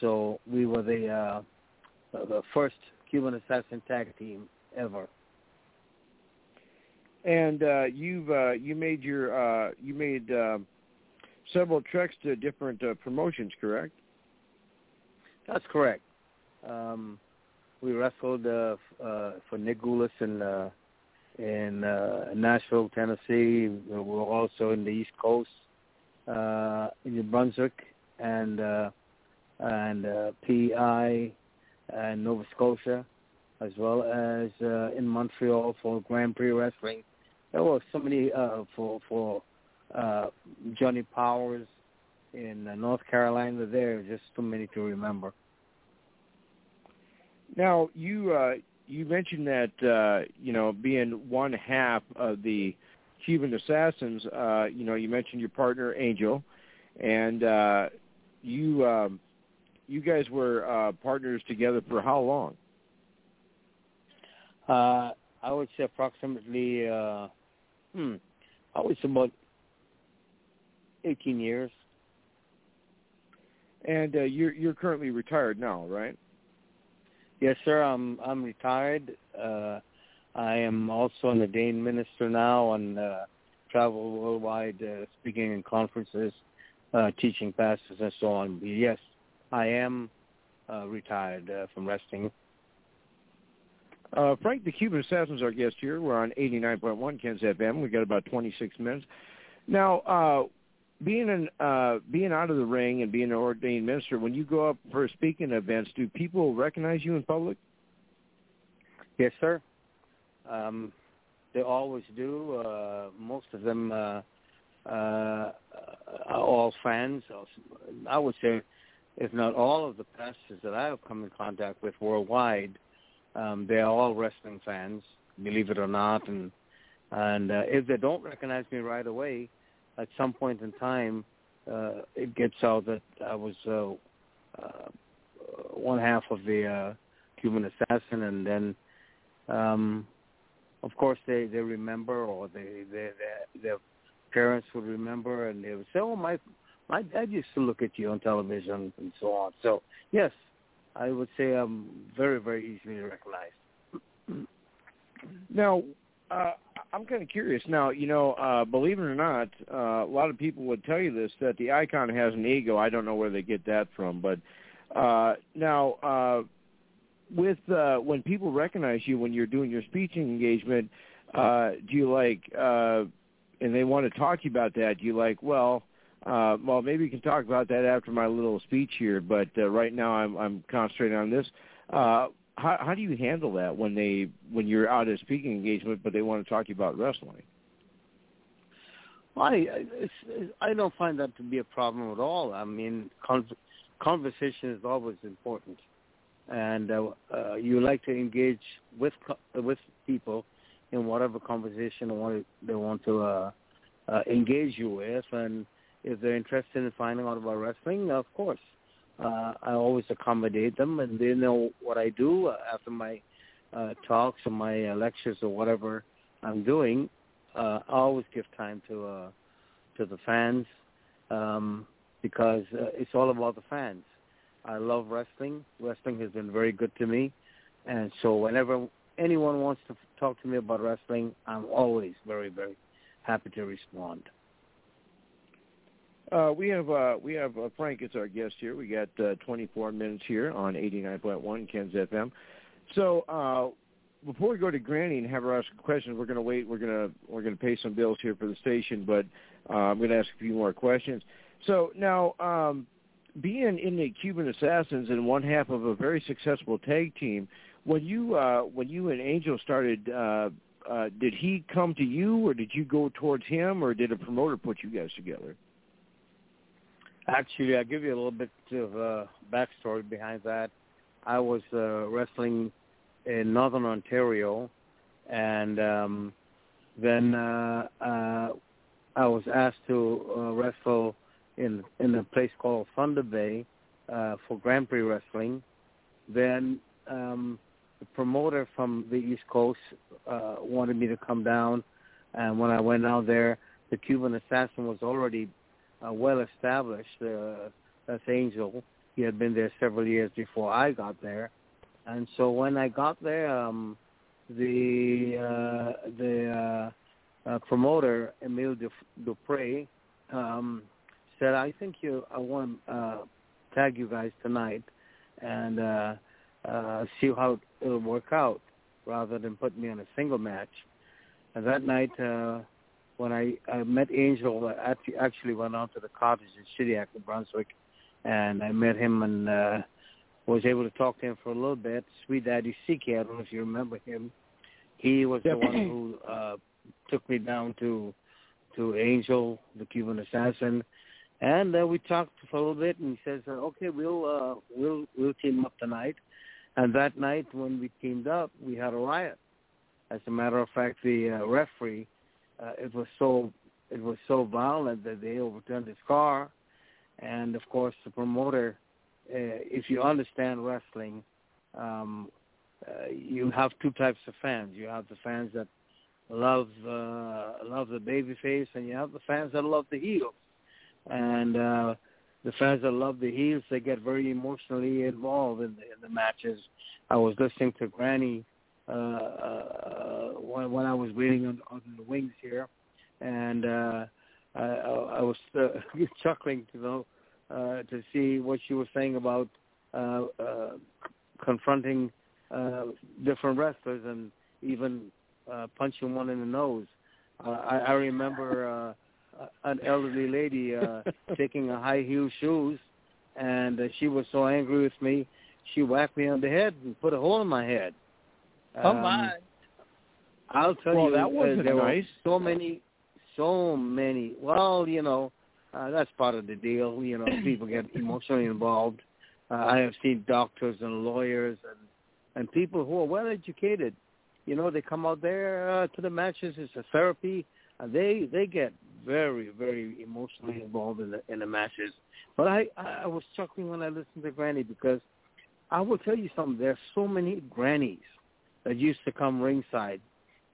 So we were the, uh, the first Cuban Assassin tag team ever. And uh, you've uh, you made your uh, you made uh, several treks to different uh, promotions, correct? That's correct. Um, we wrestled uh, f- uh, for Nick Gulas in uh, in uh, Nashville, Tennessee. We're also in the East Coast, uh, in New Brunswick, and uh, and uh, PI and Nova Scotia, as well as uh, in Montreal for Grand Prix Wrestling. There were so many uh, for for uh, Johnny Powers in uh, North Carolina. There just too many to remember. Now you uh, you mentioned that uh, you know being one half of the Cuban Assassins. Uh, you know you mentioned your partner Angel, and uh, you um, you guys were uh, partners together for how long? Uh, I would say approximately, uh, hmm, I would say about 18 years. And uh, you're you're currently retired now, right? Yes, sir. I'm I'm retired. Uh, I am also an ordained minister now and uh, travel worldwide, uh, speaking in conferences, uh, teaching pastors and so on. But yes, I am uh, retired uh, from wrestling. Uh, Frank, the Cuban Assassin's our guest here. We're on 89.1 Ken's FM. We got about 26 minutes. Now, uh, being an uh, being out of the ring and being an ordained minister, when you go up for speaking events, do people recognize you in public? Yes, sir. Um, they always do. Uh, most of them uh, uh, are all fans. I would say, if not all of the pastors that I have come in contact with worldwide, um, they are all wrestling fans, believe it or not. And and uh, if they don't recognize me right away, at some point in time, uh, it gets out that I was uh, uh, one half of the uh, Cuban assassin, and then um, of course they they remember or they, they, they their parents would remember and they would say, "Oh, my my dad used to look at you on television and so on." So yes, I would say I'm very very easily recognized. Now, uh, I'm kind of curious. Now, you know, uh, believe it or not, uh, a lot of people would tell you this that the icon has an ego. I don't know where they get that from, but uh, now uh, with uh, when people recognize you when you're doing your speaking engagement, uh, do you like uh, and they want to talk to you about that? Do you like well? Uh, well, maybe we can talk about that after my little speech here, but uh, right now I'm, I'm concentrating on this. Uh, how, how do you handle that when they when you're out at a speaking engagement, but they want to talk to you about wrestling? Well, I it's, I don't find that to be a problem at all. I mean, con- conversation is always important, and uh, uh, you like to engage with co- with people in whatever conversation they want to, they want to uh, uh, engage you with, and if they're interested in finding out about wrestling, of course, uh, I always accommodate them, and they know what I do uh, after my uh, talks or my uh, lectures or whatever I'm doing. Uh, I always give time to uh, to the fans um, because uh, it's all about the fans. I love wrestling. Wrestling has been very good to me, and so whenever anyone wants to talk to me about wrestling, I'm always very very happy to respond. Uh, we have uh, we have uh, Frank as our guest here. We got uh, 24 minutes here on 89.1 Ken's FM. So uh, before we go to Granny and have her ask questions, we're going to wait. We're going to we're going to pay some bills here for the station, but uh, I'm going to ask a few more questions. So now, um, being in the Cuban Assassins and one half of a very successful tag team, when you uh, when you and Angel started. Did he come to you, or did you go towards him, or did a promoter put you guys together? Actually, I'll give you a little bit of uh, backstory behind that. I was uh, wrestling in Northern Ontario, and um, then uh, uh, I was asked to uh, wrestle in in a place called Thunder Bay uh, for Grand Prix Wrestling. Then um, the promoter from the East Coast uh, wanted me to come down, and when I went out there, the Cuban Assassin was already uh, well established. Uh, that's Angel. He had been there several years before I got there, and so when I got there, um, the uh, the uh, uh, promoter Emile Dupre um, said, "I think you I want to uh, tag you guys tonight and uh, uh, see how it'll work out, rather than put me on a single match." And that night, uh, when I, I met Angel, I actually went out to the cottage in Shediac, New Brunswick, and I met him and uh, was able to talk to him for a little bit. Sweet Daddy Siki, I don't know if you remember him. He was the one who uh, took me down to to Angel, the Cuban assassin, and uh, we talked for a little bit. And he says, uh, "Okay, we'll uh, we'll we'll team up tonight." And that night, when we teamed up, we had a riot. As a matter of fact, the uh, referee uh, it was so it was so violent that they overturned his car, and of course the promoter, uh, if you understand wrestling, um, uh, you have two types of fans. You have the fans that love uh, love the baby face, and you have the fans that love the heels. And uh, the fans that love the heels, they get very emotionally involved in the, in the matches. I was listening to Granny uh, uh, when, when I was waiting on, on the wings here, and uh, I, I was uh, chuckling to know uh, to see what she was saying about uh, uh, confronting uh, different wrestlers and even uh, punching one in the nose. Uh, I, I remember uh, an elderly lady uh, taking a high heel shoes, and uh, she was so angry with me, she whacked me on the head and put a hole in my head. Oh um, my! I'll tell well, you, that wasn't uh, there nice. were so many, so many. Well, you know, uh, that's part of the deal. You know, people get emotionally involved. Uh, I have seen doctors and lawyers and and people who are well educated. You know, they come out there uh, to the matches. It's a therapy, and they they get very very emotionally involved in the in the matches. But I I was chuckling when I listened to Granny because I will tell you something. There's so many grannies that used to come ringside,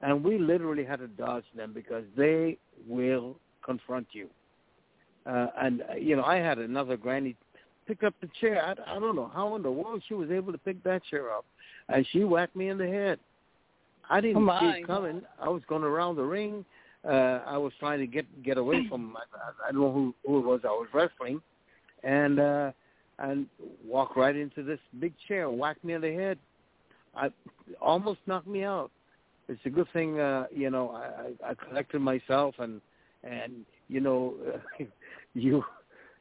and we literally had to dodge them because they will confront you. Uh, and uh, you know, I had another granny pick up the chair. I, I don't know how in the world she was able to pick that chair up, and she whacked me in the head. I didn't oh see it coming. I was going around the ring. Uh, I was trying to get get away from. I, I don't know who who it was I was wrestling, and uh, and walk right into this big chair, whack me in the head. I almost knocked me out. It's a good thing, uh, you know. I, I collected myself, and and you know, you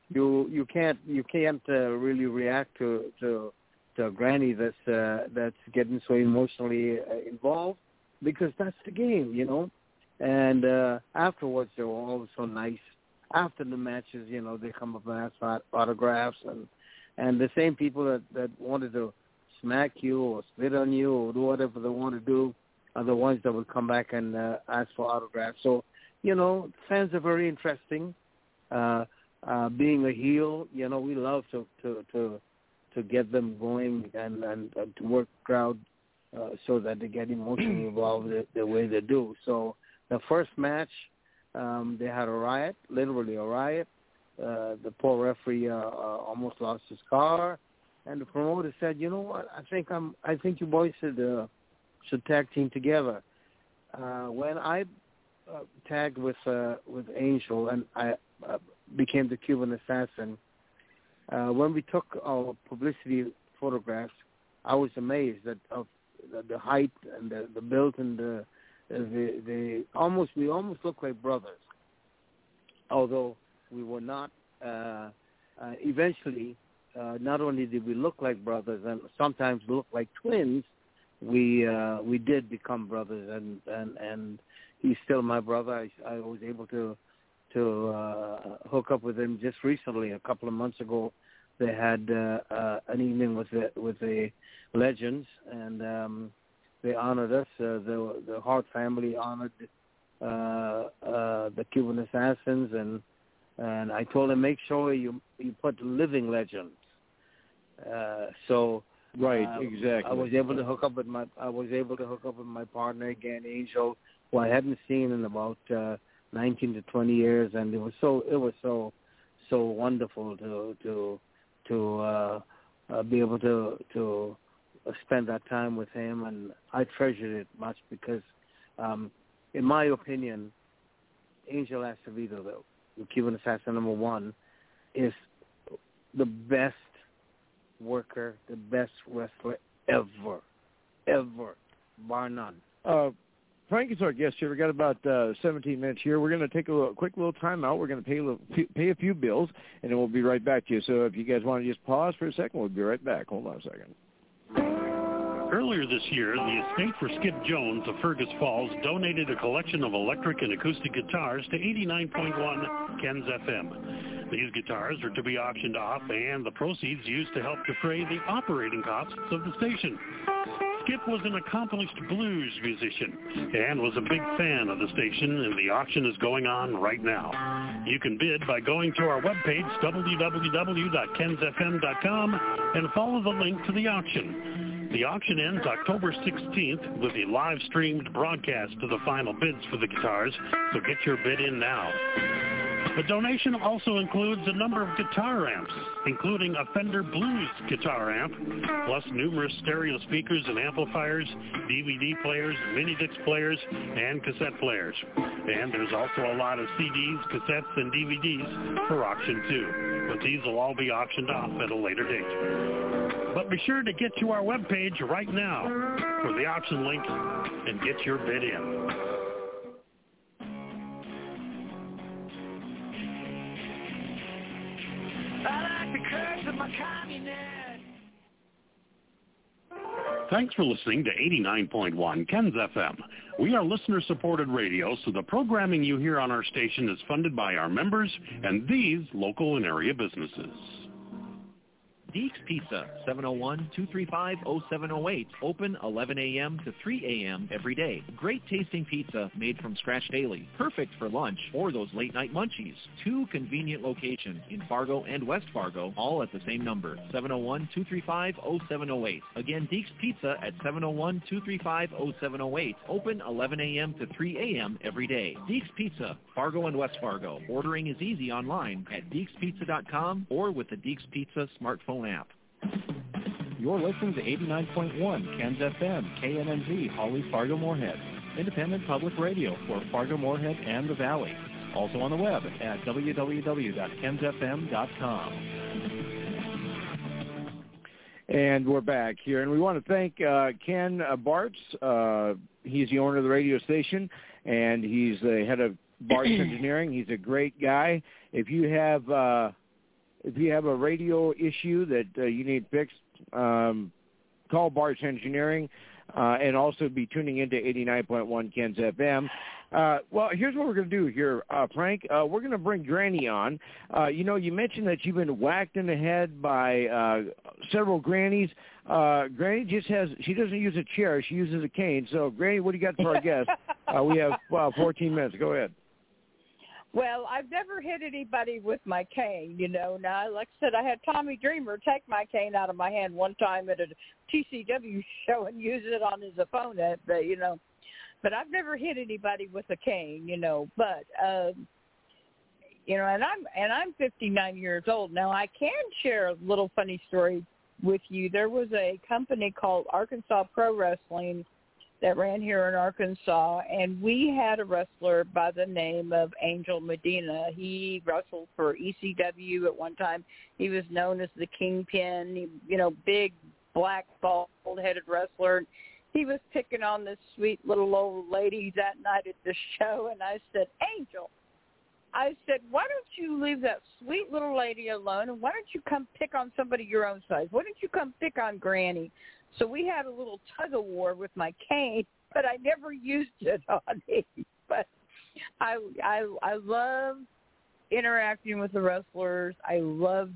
you you can't you can't uh, really react to to to a granny that's uh, that's getting so emotionally uh, involved because that's the game, you know. And uh, afterwards, they were all so nice. After the matches, you know, they come up and ask autographs, and and the same people that that wanted to smack you or spit on you or do whatever they want to do are the ones that would come back and uh, ask for autographs. So, you know, fans are very interesting. Uh, uh, being a heel, you know, we love to to to to get them going and and, and to work crowd uh, so that they get emotionally involved the, the way they do. So the first match, um, they had a riot, literally a riot. Uh, the poor referee uh, uh, almost lost his car, and the promoter said, "You know what? I think I'm. I think you boys should uh, should tag team together." Uh, when I uh, tagged with uh, with Angel and I uh, became the Cuban assassin, uh, when we took our publicity photographs, I was amazed that of the, the height and the, the build and the, the the almost we almost looked like brothers, although we were not. Uh, uh, eventually, uh, not only did we look like brothers and sometimes look like twins, we uh, we did become brothers, and and and he's still my brother. I, I was able to to uh, hook up with him just recently, a couple of months ago. They had uh, uh, an evening with the with the legends, and um, they honored us. Uh, the the Hart family honored uh, uh, the Cuban assassins, and and I told him make sure you you put living legends. Uh, so right, uh, exactly. I was able to hook up with my I was able to hook up with my partner again, Angel, who I hadn't seen in about uh, 19 to 20 years, and it was so it was so so wonderful to to to uh, uh, be able to to spend that time with him, and I treasured it much because, um, in my opinion, Angel Acevedo, the, the Cuban assassin number one, is the best worker, the best wrestler ever, ever, bar none. Uh, Frank is our guest here. We got about uh, 17 minutes here. We're going to take a little, quick little time out. We're going to pay a, little, pay a few bills, and then we'll be right back to you. So if you guys want to just pause for a second, we'll be right back. Hold on a second. Earlier this year, the estate for Skip Jones of Fergus Falls donated a collection of electric and acoustic guitars to 89.1 Ken's FM. These guitars are to be auctioned off and the proceeds used to help defray the operating costs of the station. Skip was an accomplished blues musician and was a big fan of the station, and the auction is going on right now. You can bid by going to our webpage, www.kensfm.com, and follow the link to the auction. The auction ends October 16th with a live-streamed broadcast of the final bids for the guitars, so get your bid in now. The donation also includes a number of guitar amps, including a Fender Blues guitar amp, plus numerous stereo speakers and amplifiers, DVD players, mini disc players, and cassette players. And there's also a lot of CDs, cassettes, and DVDs for auction too. But these will all be auctioned off at a later date. But be sure to get to our webpage right now for the auction link and get your bid in. Thanks for listening to 89.1 Ken's FM. We are listener-supported radio, so the programming you hear on our station is funded by our members and these local and area businesses. Deeks Pizza, 701-235-0708. Open 11 a.m. to 3 a.m. every day. Great tasting pizza made from scratch daily. Perfect for lunch or those late night munchies. Two convenient locations in Fargo and West Fargo, all at the same number, 701-235-0708. Again, Deeks Pizza at 701-235-0708. Open 11 a.m. to 3 a.m. every day. Deeks Pizza, Fargo and West Fargo. Ordering is easy online at deekspizza.com or with the Deeks Pizza smartphone app. You're listening to 89.1 Ken's FM, KNNZ, Holly Fargo Moorhead. Independent public radio for Fargo Moorhead and the Valley. Also on the web at www.kensfm.com. And we're back here, and we want to thank uh, Ken uh, Bartz. Uh, he's the owner of the radio station, and he's the head of Bartz Engineering. He's a great guy. If you have uh, if you have a radio issue that uh, you need fixed, um, call Bartz Engineering, uh, and also be tuning into 89.1 Ken's FM. Uh, well, here's what we're going to do here, uh, Frank. Uh, we're going to bring Granny on. Uh, you know, you mentioned that you've been whacked in the head by uh, several grannies. Uh, Granny just has, she doesn't use a chair. She uses a cane. So, Granny, what do you got for our guest? Uh, we have uh, 14 minutes. Go ahead. Well, I've never hit anybody with my cane, you know. Now, like I said, I had Tommy Dreamer take my cane out of my hand one time at a TCW show and use it on his opponent, but you know, but I've never hit anybody with a cane, you know. But um, you know, and I'm and I'm 59 years old now. I can share a little funny story with you. There was a company called Arkansas Pro Wrestling that ran here in Arkansas, and we had a wrestler by the name of Angel Medina. He wrestled for ECW at one time. He was known as the Kingpin, he, you know, big black bald-headed wrestler. He was picking on this sweet little old lady that night at the show, and I said, Angel, I said, why don't you leave that sweet little lady alone, and why don't you come pick on somebody your own size? Why don't you come pick on Granny? So we had a little tug of war with my cane, but I never used it on him. But I I I love interacting with the wrestlers. I love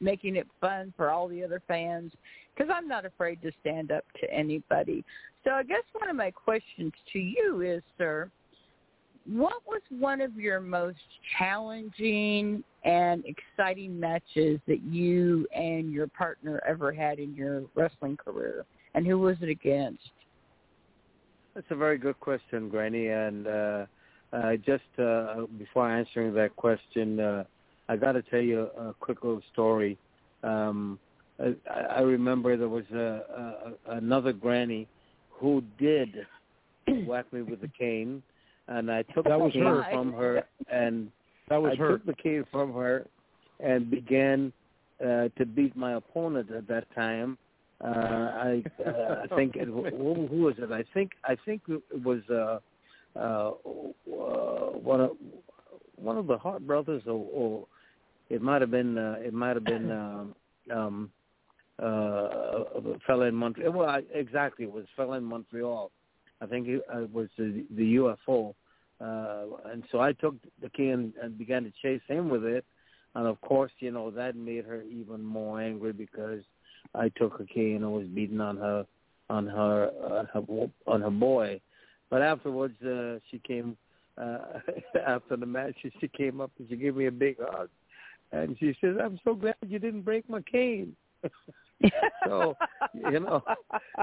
making it fun for all the other fans because I'm not afraid to stand up to anybody. So I guess one of my questions to you is, sir, what was one of your most challenging and exciting matches that you and your partner ever had in your wrestling career? And who was it against? That's a very good question, Granny. And uh, uh, just uh, before answering that question, uh, I got to tell you a quick little story. Um, I, I remember there was a, a, another Granny who did whack me with a cane and I took that the was cane her. from her, and that was I her. took the cane from her, and began uh, to beat my opponent at that time. Uh, I uh, I think it, who, who was it? I think I think it was uh, uh, one of one of the Hart brothers, or, or it might have been uh, it might have been um, um, uh, a fella in Montreal. Well, I, exactly, it was a fella in Montreal I think it uh, was the, the UFO. Uh, and so I took the key and, and began to chase him with it. And of course, you know, that made her even more angry because I took a key and was beating on her, on her, on her, on her boy. But afterwards, uh, she came, uh, after the match, she came up and she gave me a big hug. And she says, I'm so glad you didn't break my cane. so you know,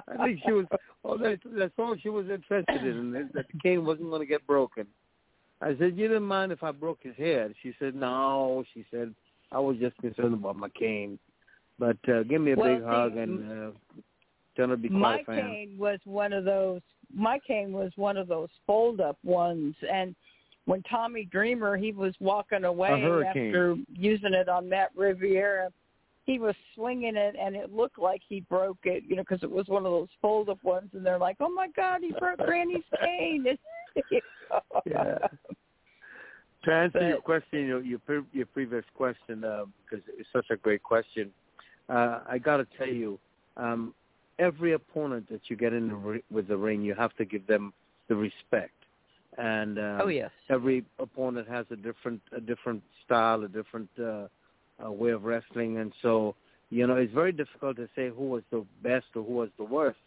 I think she was. Oh, that, that's all she was interested in. That the cane wasn't going to get broken. I said, "You didn't mind if I broke his head?" She said, "No." She said, "I was just concerned about my cane." But uh, give me a well, big hug and uh, to be quiet. My fan. cane was one of those. My cane was one of those fold-up ones, and when Tommy Dreamer he was walking away after using it on Matt Riviera he was swinging it and it looked like he broke it, you know, because it was one of those fold-up ones, and they're like, "Oh my God, he broke Granny's cane!" yeah. To answer but, your question, your your, your previous question, because uh, it's such a great question, uh, I got to tell you, um, every opponent that you get in the re- with the ring, you have to give them the respect. And um, oh yes, every opponent has a different a different style, a different uh, uh, way of wrestling, and so You know, it's very difficult to say who was the best or who was the worst.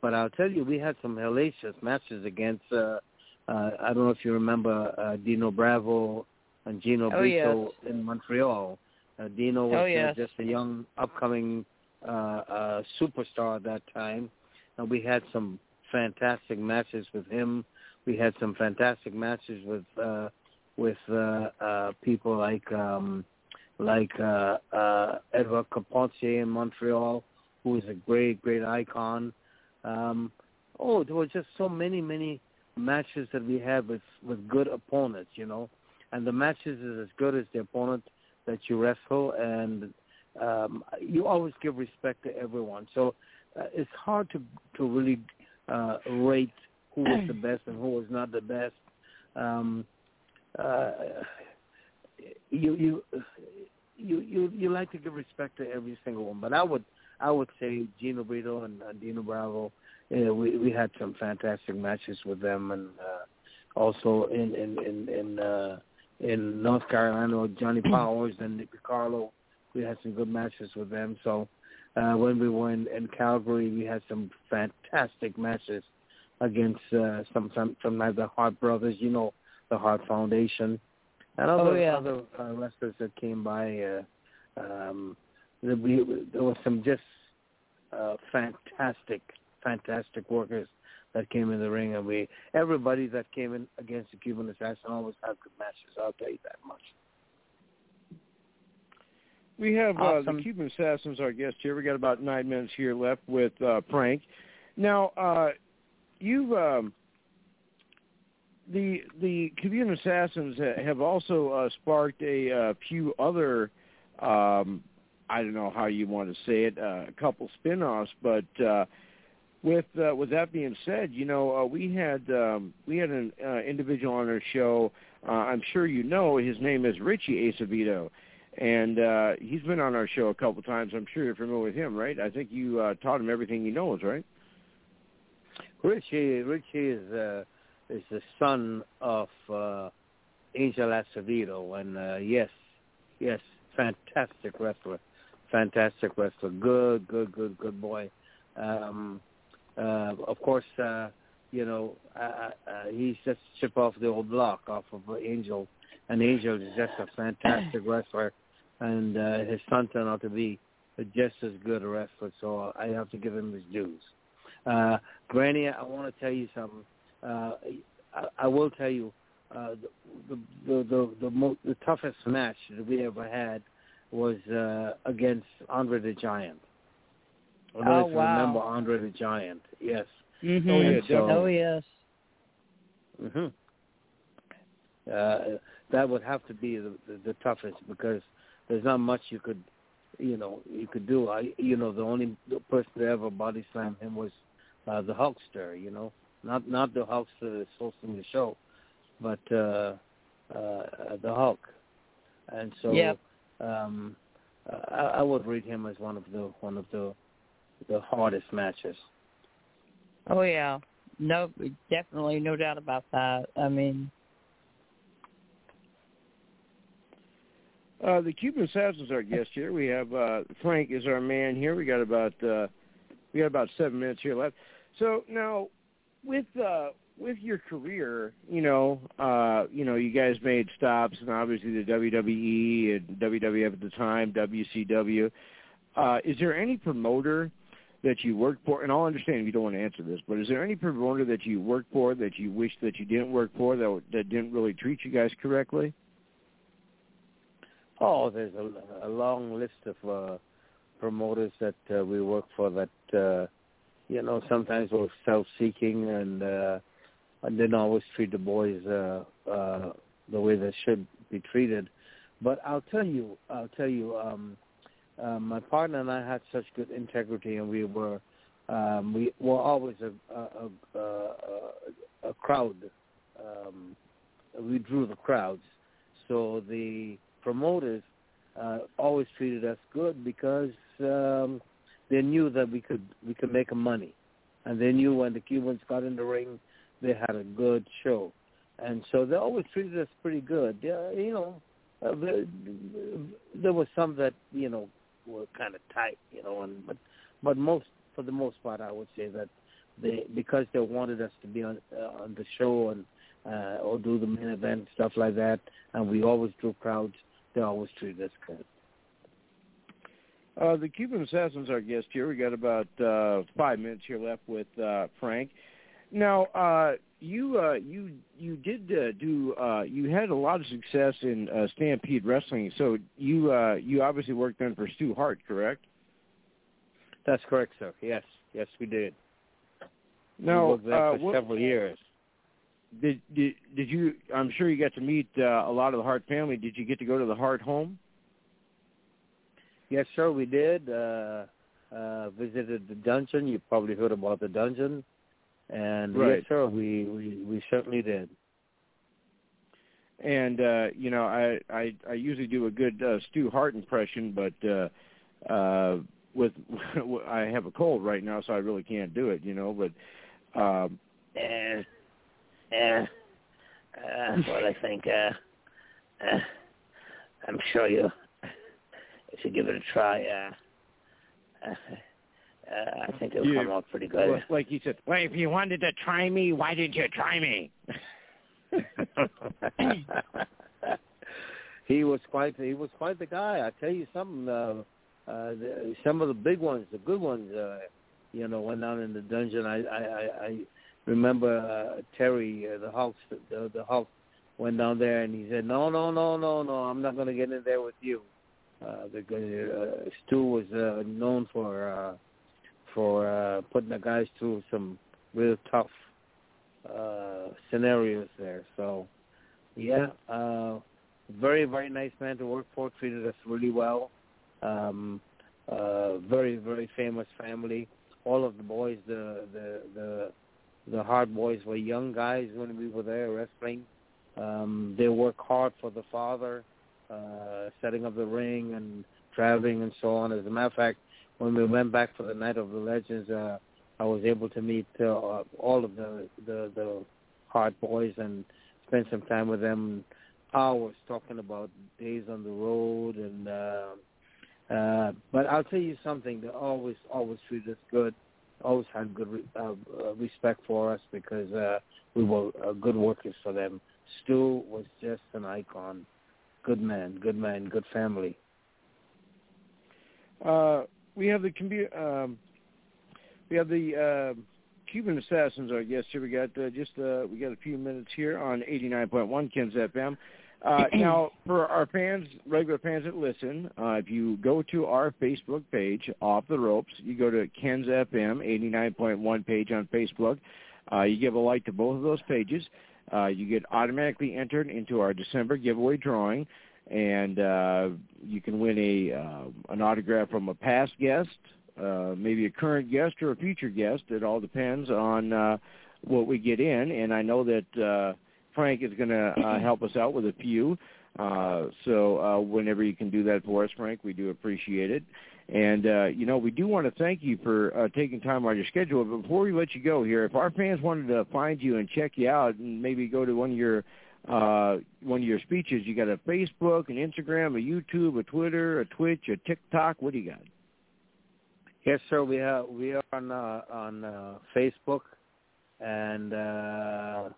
But I'll tell you, we had some hellacious matches against. uh uh I don't know if you remember uh, Dino Bravo and Gino oh, Brito yes. in Montreal. Uh, Dino was oh, uh, just a young upcoming uh, uh, superstar at that time, and we had some fantastic matches with him. We had some fantastic matches with uh, with uh, uh, people like um, like uh, uh, Edward Carpentier in Montreal, who is a great great icon. Um, oh, there were just so many many matches that we had with with good opponents, you know, and the matches is as good as the opponent that you wrestle, and um, you always give respect to everyone. So uh, it's hard to to really uh, rate who was the best and who was not the best. Um, uh, you you you you you like to give respect to every single one, but I would I would say Gino Brito and uh, Dino Bravo. You know, we we had some fantastic matches with them, and uh, also in in in in, uh, in North Carolina with Johnny Powers and Nick Carlo. We had some good matches with them. So uh, when we were in, in Calgary, we had some fantastic matches against uh, some some some like the Hart brothers, you know, the Hart Foundation, and other Oh, yeah. other uh, wrestlers that came by. Uh, um, there, we, there was some just uh, fantastic, fantastic workers that came in the ring, and we everybody that came in against the Cuban Assassin always had good matches. I'll tell you that much. We have uh, the Cuban Assassins, our guest here. We got about nine minutes here left with uh, Frank. Now, uh, you've um, the the Cuban Assassins have also uh, sparked a uh, few other, um, I don't know how you want to say it, uh, a couple spin-offs, but uh, with uh, with that being said, you know uh, we had um, we had an uh, individual on our show. Uh, I'm sure you know his name is Richie Acevedo and uh he's been on our show a couple times. I'm sure you're familiar with him, right? I think you uh taught him everything he knows, right? Richie Richie is uh, is the son of uh, Angel Acevedo, and uh, yes, yes, fantastic wrestler, fantastic wrestler, good, good, good, good boy. Um, uh, of course, uh, you know uh, uh, he's just chip off the old block off of Angel, and Angel is just a fantastic wrestler, and uh, his son turned out to be just as good a wrestler. So I have to give him his dues. Uh, Granny, I want to tell you something. Uh, I, I will tell you uh, the the the the, mo- the toughest match that we ever had was uh, against Andre the Giant. I don't Oh, if you wow. remember Andre the Giant. Yes. Mm-hmm. Oh, yeah, so- oh yes. hmm Uh, that would have to be the, the, the toughest because there's not much you could, you know, you could do. I, you know, the only person to ever body slam him was uh, the Hulkster. You know, not not the Hulkster that's hosting the show, but uh, uh, the Hulk. And so, Yep. um, I, I would rate him as one of the one of the the hardest matches. Oh yeah. No, definitely, no doubt about that. I mean, Uh the Cuban Assassins are our guest here. We have uh Frank is our man here. We got about uh we got about seven minutes here left. So now with uh with your career, you know, uh, you know, you guys made stops and obviously the WWE and WWF at the time, WCW. Uh, is there any promoter that you worked for, and I'll understand if you don't want to answer this, but is there any promoter that you worked for that you wish that you didn't work for that that didn't really treat you guys correctly? Oh, there's a, a long list of uh, promoters that uh, we work for that, uh, you know, sometimes we're self-seeking and uh, and didn't always treat the boys uh, uh, the way they should be treated. But I'll tell you, I'll tell you, um, uh, my partner and I had such good integrity, and we were um, we were always a a, a, a, a crowd. Um, we drew the crowds, so the promoters uh, always treated us good because um, they knew that we could we could make money, and they knew when the Cubans got in the ring, they had a good show, and so they always treated us pretty good. Yeah, you know, uh, there, there was some that you know were kind of tight, you know. And but but most for the most part, I would say that they because they wanted us to be on uh, on the show and uh, or do the main event stuff like that, and we always drew crowds. They always treated us good. Uh, the Cuban Assassin's our guest here. We got about uh, five minutes here left with uh, Frank. Now, uh, you uh, you you did uh, do uh, you had a lot of success in uh, Stampede Wrestling. So you uh, you obviously worked then for Stu Hart, correct? That's correct, sir. Yes, yes, we did. No, we worked there uh, for what, several years. Did, did did you? I'm sure you got to meet uh, a lot of the Hart family. Did you get to go to the Hart home? Yes, sir, we did. Uh, uh, visited the dungeon. You probably heard about the dungeon. And Right. yes, sir, we, we, we certainly did. And uh, you know, I, I I usually do a good uh, Stu Hart impression, but uh, uh, with I have a cold right now, so I really can't do it. You know, but um, Eh, eh, uh, well, I think uh, uh, I'm sure you you give it a try, uh, uh, uh, I think it'll You- come out pretty good. well, like you said, well, if you wanted to try me, why didn't you try me? he was quite he was quite the guy. I tell you something. Uh, uh, the, some of the big ones, the good ones, uh, you know, went down in the dungeon. I I, I, I remember uh, Terry, uh, the Hulk, the, the Hulk, went down there and he said, "No, no, no, no, no, I'm not going to get in there with you." Uh, because uh, Stu was uh, known for uh, for uh, putting the guys through some real tough uh, scenarios there. So, yeah, uh, very very nice man to work for. Treated us really well. Um, uh, very very famous family. All of the boys, the the the the Hart boys were young guys when we were there wrestling. Um, they work hard for the father, uh, setting up the ring and traveling and so on. As a matter of fact, when we went back for the Night of the Legends, uh, I was able to meet uh, all of the, the the Hart boys and spend some time with them. Hours talking about days on the road and. Uh, uh, but I'll tell you something. They always, always treated us good. Always had good re- uh, uh, respect for us because uh, we were uh, good workers for them. Stu was just an icon. Good man, good man, good family. Uh, we have the commu- um, we have the uh, Cuban Assassins. Our guest here. We got uh, just uh, we got a few minutes here on 89.1 Ken's FM. Uh, now, for our fans, regular fans that listen, uh, if you go to our Facebook page, Off the Ropes, you go to Ken's FM 89.1 page on Facebook. Uh, you give a like to both of those pages. Uh, you get automatically entered into our December giveaway drawing, and uh, you can win a uh, an autograph from a past guest, uh, maybe a current guest or a future guest. It all depends on uh, what we get in. And I know that uh, Frank is going to uh, help us out with a few. Uh, so uh, whenever you can do that for us, Frank, we do appreciate it. And uh, you know, we do want to thank you for uh, taking time out of your schedule. But before we let you go here, if our fans wanted to find you and check you out, and maybe go to one of your uh, one of your speeches, you got a Facebook, an Instagram, a YouTube, a Twitter, a Twitch, a TikTok. What do you got? Yes, sir. We are we are on uh, on uh, Facebook, and uh,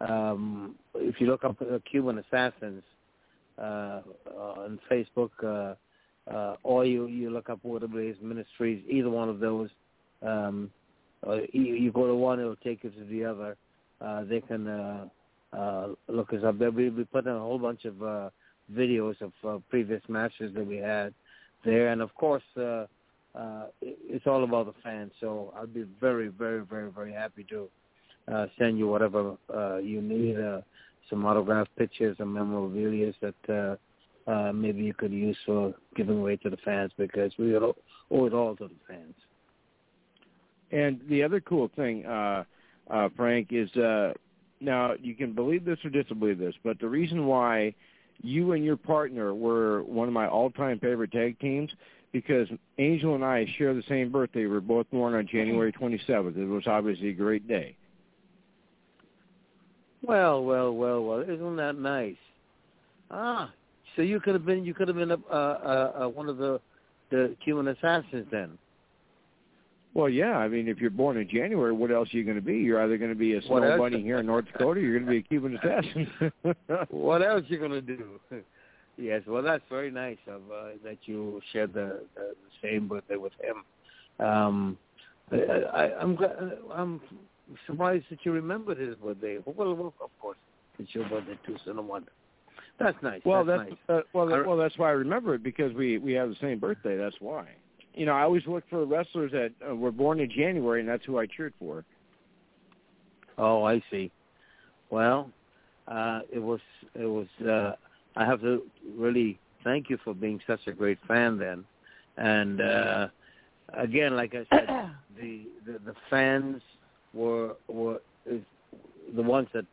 um, if you look up uh, Cuban Assassins uh, on Facebook, uh, uh, or you you look up Waterblaze Ministries, either one of those, um, you, you go to one, it'll take you to the other. Uh, they can uh, uh, look us up there. We we put in a whole bunch of uh, videos of uh, previous matches that we had there, and of course. Uh, uh, it- it's all about the fans. So I'll be very, very, very, very happy to uh, send you whatever uh, you need, uh, some autographed pictures and memorabilia that uh, uh, maybe you could use for giving away to the fans because we owe owe it all to the fans. And the other cool thing, uh, uh, Frank, is uh, now you can believe this or disbelieve this, but the reason why you and your partner were one of my all-time favorite tag teams because Angel and I share the same birthday. We were both born on January 27th. It was obviously a great day. Well, well, well, well. Isn't that nice? Ah, so you could have been you could have been a, uh, uh, one of the the Cuban assassins then. Well, yeah. I mean, if you're born in January, what else are you going to be? You're either going to be a snow bunny here in North Dakota, or you're going to be a Cuban assassin. what else are you going to do? yes. Well, that's very nice of uh, that you shared the, the, the same birthday with him. Um, I, I, I'm I'm surprised that you remembered his birthday. Well, well of course, it's your birthday too, so no wonder. That's nice. Well, that's, that's nice. Uh, well, that, well, that's why I remember it because we we have the same birthday. That's why. You know, I always look for wrestlers that uh, were born in January, and that's who I cheered for. Oh, I see. Well, uh, it was it was. Uh, I have to really thank you for being such a great fan then, and uh, again, like I said, the, the the fans were were is the ones that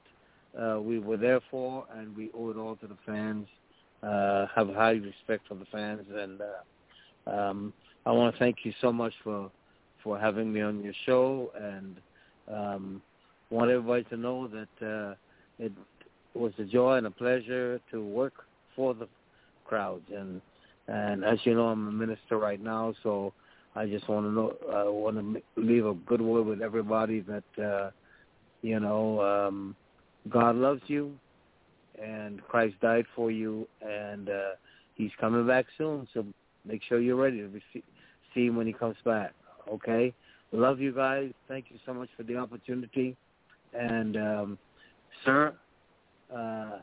uh, we were there for, and we owe it all to the fans. Uh, have high respect for the fans, and uh, um, I want to thank you so much for for having me on your show, and um, want everybody to know that uh, it was a joy and a pleasure to work for the crowds, and and as you know, I'm a minister right now, so I just want to know, I want to leave a good word with everybody that uh, you know. Um, God loves you, and Christ died for you, and uh, He's coming back soon. So make sure you're ready to receive, see Him when He comes back. Okay. Love you guys. Thank you so much for the opportunity, and um, sir, uh,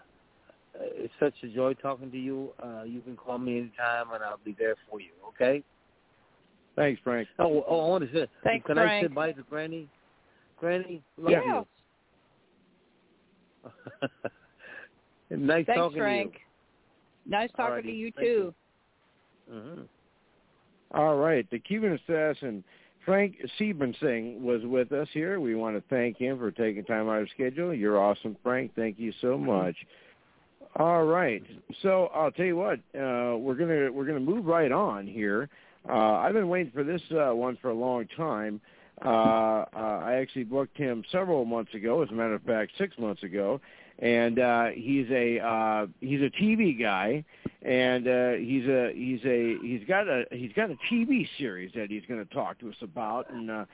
it's such a joy talking to you. Uh, you can call me anytime, and I'll be there for you. Okay. Thanks, Frank. Oh, oh I want to say, Thanks, can Frank. I say bye to Granny? Granny, love Yeah. you. nice Thanks, talking Frank. to Nice talking Alrighty, to you thank too. you. hmm All right, the Cuban assassin Frank Siebensing was with us here. We want to thank him for taking time out of his schedule. You're awesome, Frank. Thank you so much. All right, so I'll tell you what, uh, we're gonna we're gonna move right on here. Uh, I've been waiting for this uh, one for a long time. Uh, uh, I actually booked him several months ago, as a matter of fact, six months ago, and uh, he's a uh, he's a TV guy, and uh, he's a he's a he's got a he's got a TV series that he's going to talk to us about, and uh,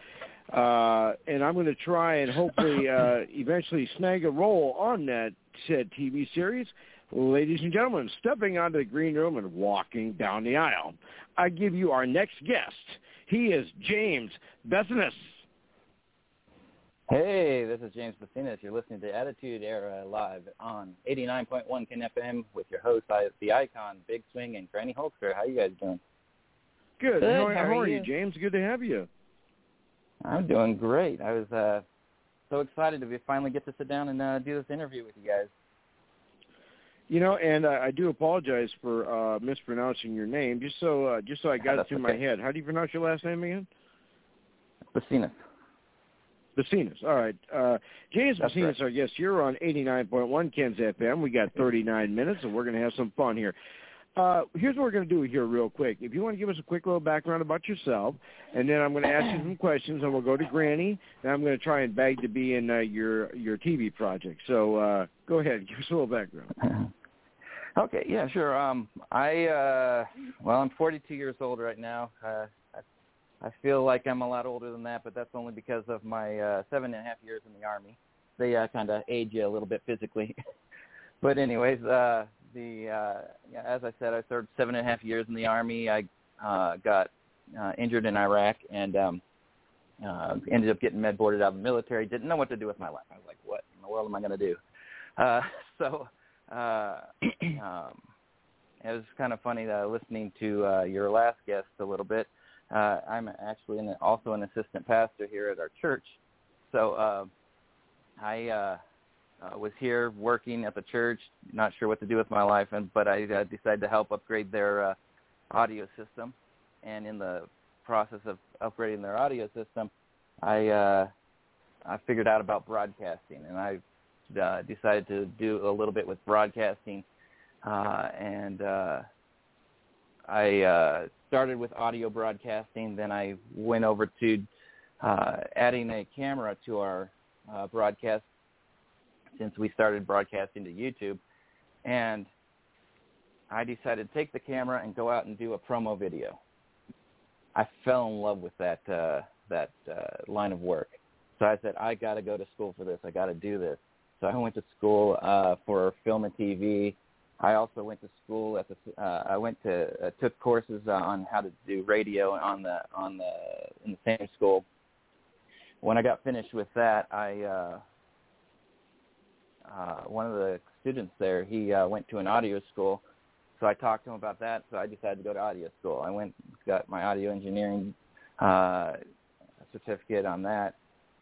uh, and I'm going to try and hopefully uh, eventually snag a role on that said TV series. Ladies and gentlemen, stepping onto the green room and walking down the aisle, I give you our next guest. He is James Bessinis. Hey, this is James Bassinas. You're listening to Attitude Era live on 89.1 Ken FM with your host, the icon, Big Swing, and Granny Hulkster. How you guys doing? Good. Good. How, How how are are you, you? James? Good to have you. I'm doing great. I was uh, so excited to be, finally get to sit down and uh, do this interview with you guys. You know, and uh, I do apologize for uh, mispronouncing your name. Just so, uh, just so I got it through my head. How do you pronounce your last name again? Bassinas. Bassinas. All right. Uh, James That's Bassinas, right. our guest here on 89.1 Ken's FM. We got 39 minutes, and we're going to have some fun here. Uh, here's what we're going to do here real quick. If you want to give us a quick little background about yourself, and then I'm going to ask you some questions, and we'll go to Granny, and I'm going to try and beg to be in uh, your your TV project. So uh, go ahead. Give us a little background. Okay, yeah, sure. Um, I uh, well, I'm 42 years old right now. Uh, I, feel like I'm a lot older than that, but that's only because of my uh, seven and a half years in the army. They uh, kind of age you a little bit physically. but anyways, uh, the uh, yeah, as I said, I served seven and a half years in the army. I uh, got uh, injured in Iraq and um, uh, ended up getting med boarded out of the military. Didn't know what to do with my life. I was like, what in the world am I going to do? Uh, so uh, um, it was kind of funny uh, listening to uh, your last guest a little bit. Uh, I'm actually an, also an assistant pastor here at our church, so uh, I uh, uh, was here working at the church, not sure what to do with my life, and but I uh, decided to help upgrade their uh, audio system, and in the process of upgrading their audio system, I uh, I figured out about broadcasting, and I uh, decided to do a little bit with broadcasting, uh, and uh, I uh, started with audio broadcasting. Then I went over to uh, adding a camera to our uh, broadcast since we started broadcasting to YouTube, and I decided to take the camera and go out and do a promo video. I fell in love with that uh, that uh, line of work. So I said, I got to go to school for this. I got to do this. So I went to school uh, for film and TV. I also went to school at the. Uh, I went to uh, took courses uh, on how to do radio on the on the in the same school. When I got finished with that, I uh, uh, one of the students there he uh, went to an audio school, so I talked to him about that. So I decided to go to audio school. I went got my audio engineering uh, certificate on that,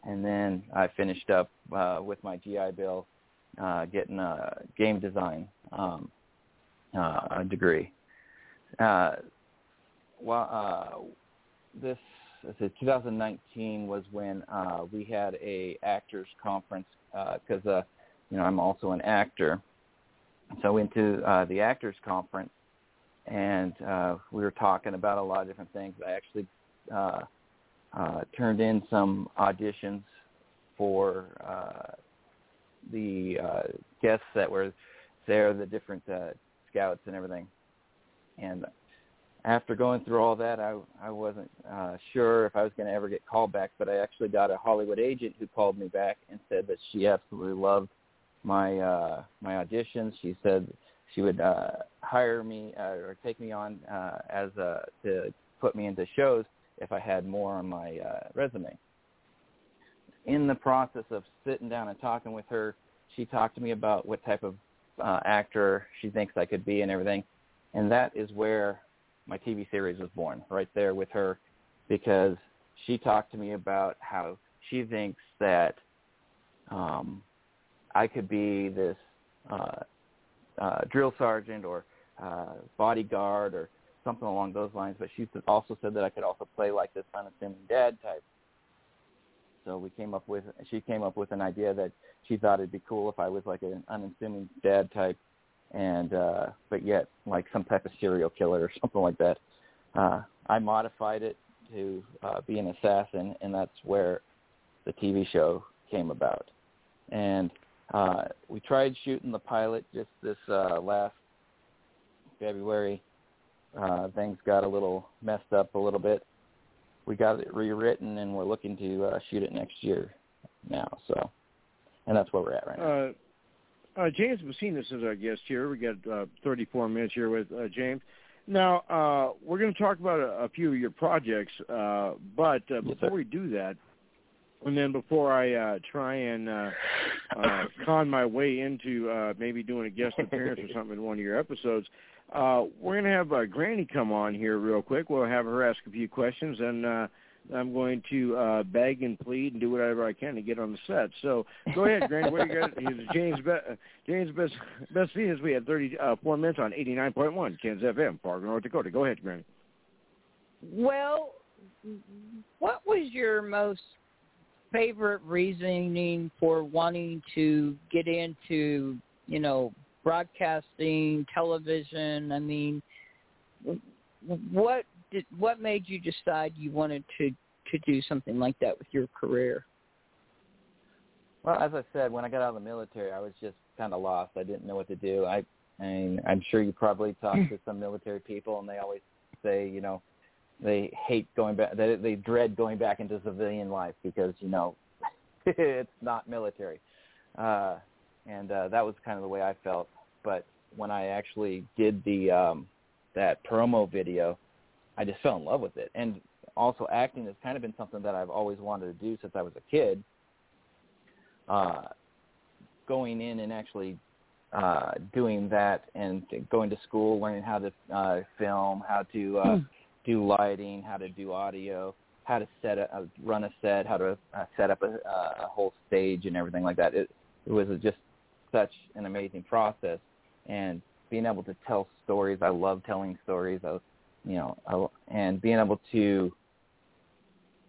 and then I finished up uh, with my GI Bill, uh, getting a game design um, uh, degree. Uh, well, uh, this I 2019 was when uh, we had a actors conference because uh, uh, you know I'm also an actor, so I went to uh, the actors conference and uh, we were talking about a lot of different things. I actually uh, uh, turned in some auditions for uh, the uh, guests that were there, the different uh, scouts and everything. And after going through all that, I I wasn't uh, sure if I was going to ever get called back, but I actually got a Hollywood agent who called me back and said that she absolutely loved my uh, my auditions. She said she would uh, hire me uh, or take me on uh, as a, to put me into shows if I had more on my uh, resume. In the process of sitting down and talking with her, she talked to me about what type of uh, actor she thinks I could be and everything, and that is where my TV series was born, right there with her, because she talked to me about how she thinks that um, I could be this uh, uh, drill sergeant or uh, bodyguard or something along those lines. But she also said that I could also play like this unassuming dad type. So we came up with she came up with an idea that she thought it'd be cool if I was like an unassuming dad type, and uh, but yet like some type of serial killer or something like that. Uh, I modified it to uh, be an assassin, and that's where the TV show came about. And uh, we tried shooting the pilot just this uh, last February. Uh, things got a little messed up a little bit. We got it rewritten, and we're looking to uh, shoot it next year now. So, and that's where we're at right now. Uh, uh, James Messina is our guest here. We got uh, 34 minutes here with uh, James. Now uh, we're going to talk about a, a few of your projects, uh, but uh, before yes, we do that, and then before I uh, try and uh, uh, con my way into uh, maybe doing a guest appearance or something in one of your episodes, uh, we're going to have uh, Granny come on here real quick. We'll have her ask a few questions, and uh, I'm going to uh, beg and plead and do whatever I can to get on the set. So go ahead, Granny. What do you got? James Be- James Best Best Venus. We had 34 minutes on 89.1 Kansas FM, Fargo, North Dakota. Go ahead, Granny. Well, what was your most favorite reasoning for wanting to get into, you know, broadcasting, television? I mean, what did what made you decide you wanted to to do something like that with your career? Well, as I said, when I got out of the military, I was just kind of lost. I didn't know what to do. I, mean, I'm sure you probably talked to some military people, and they always say, you know, they hate going back. They, they dread going back into civilian life because you know it's not military, uh, and uh, that was kind of the way I felt. But when I actually did the um, that promo video, I just fell in love with it. And also, acting has kind of been something that I've always wanted to do since I was a kid. Uh, going in and actually uh, doing that and going to school, learning how to uh, film, how to uh, mm do lighting, how to do audio, how to set a, uh, run a set, how to uh, set up a, uh, a whole stage and everything like that. It, it was just such an amazing process, and being able to tell stories. I love telling stories. I, you know, I, and being able to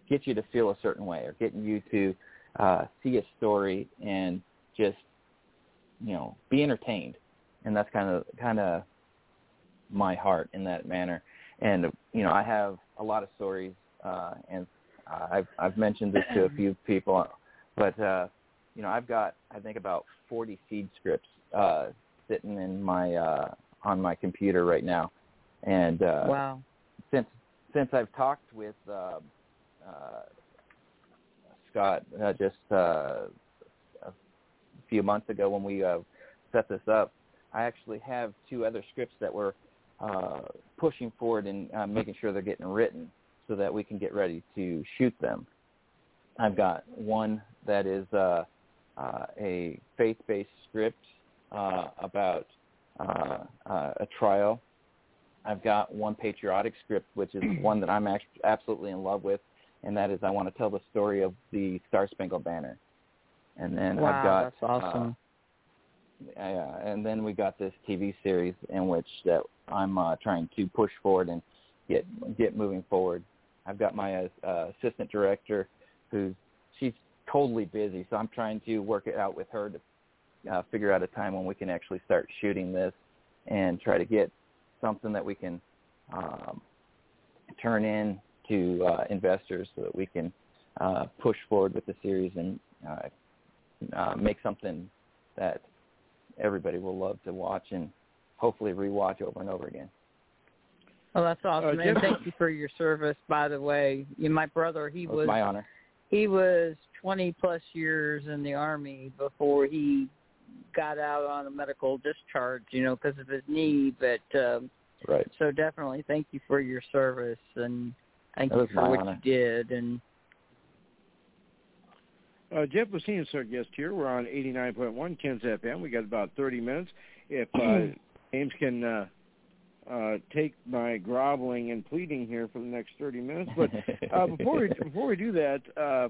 get you to feel a certain way or getting you to uh, see a story and just you know be entertained, and that's kind of kind of my heart in that manner and you know I have a lot of stories, uh, and I've I've mentioned this to a few people, but uh, you know I've got I think about 40 seed scripts uh, sitting in my uh, on my computer right now, and uh, wow. Since since I've talked with uh, uh, Scott uh, just uh, a few months ago when we uh, set this up, I actually have two other scripts that we're uh, pushing forward and uh, making sure they're getting written so that we can get ready to shoot them. I've got one that is uh, uh, a faith-based script uh, about uh, uh, a trial. I've got one patriotic script, which is one that I'm actually absolutely in love with, and that is I want to tell the story of the Star Spangled Banner. And then wow, I've got that's awesome. Uh, uh, and then we got this TV series in which that I'm uh, trying to push forward and get get moving forward. I've got my uh, assistant director, who's she's totally busy, so I'm trying to work it out with her to uh, figure out a time when we can actually start shooting this and try to get something that we can um, turn in to uh, investors so that we can uh, push forward with the series and uh, uh, make something that everybody will love to watch and hopefully rewatch over and over again. Well, that's awesome, Uh, and thank you for your service. By the way, my brother, he It was was my honor. He was 20 plus years in the army before he got out on a medical discharge, you know, because of his knee. But um, Right. so definitely thank you for your service and thank That you for what honor. you did. And Uh, Jeff Lucine is our guest here. We're on 89.1 Ken's FM. We got about 30 minutes. If uh, James can uh, uh, take my groveling and pleading here for the next 30 minutes, but uh, before we before we do that, uh,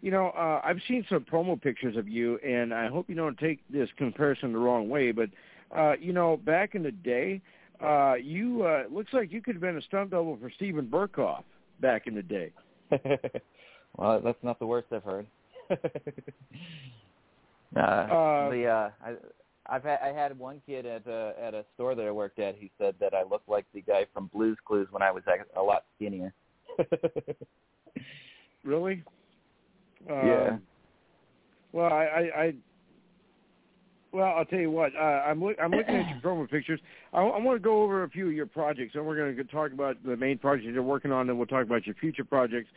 you know, uh, I've seen some promo pictures of you, and I hope you don't take this comparison the wrong way, but uh, you know, back in the day, uh, you uh, looks like you could have been a stunt double for Steven Berkoff back in the day. well, that's not the worst I've heard. uh, Uh, the uh, I, I've had I had one kid at a at a store that I worked at. He said that I looked like the guy from Blue's Clues when I was a, lot skinnier. Really? Um, Yeah. Well, I, I, I well, I'll tell you what. Uh, I'm look, I'm looking at your promo pictures. I, I want to go over a few of your projects, and we're going to talk about the main project you're working on, and we'll talk about your future projects,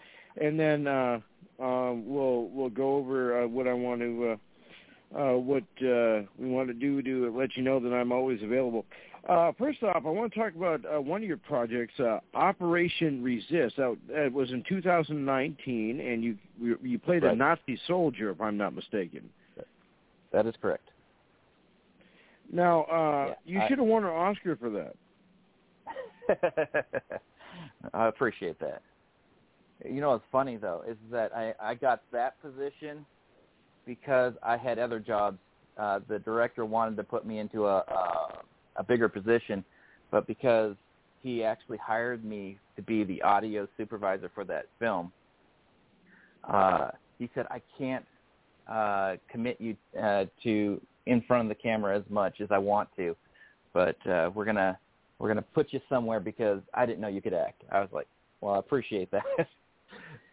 and then uh, um, we'll we'll go over uh, what I want to. Uh, what uh, we want to do to let you know that I'm always available. Uh, first off, I want to talk about uh, one of your projects, uh, Operation Resist. That, that was in 2019, and you you played a Nazi soldier, if I'm not mistaken. That is correct. Now, uh, Yeah, you I- should have won an Oscar for that. I appreciate that. You know what's funny though is that I I got that position because I had other jobs. Uh, the director wanted to put me into a, a a bigger position, but because he actually hired me to be the audio supervisor for that film, uh, he said I can't uh, commit you uh, to in front of the camera as much as I want to, but uh, we're gonna we're gonna put you somewhere because I didn't know you could act. I was like, well, I appreciate that.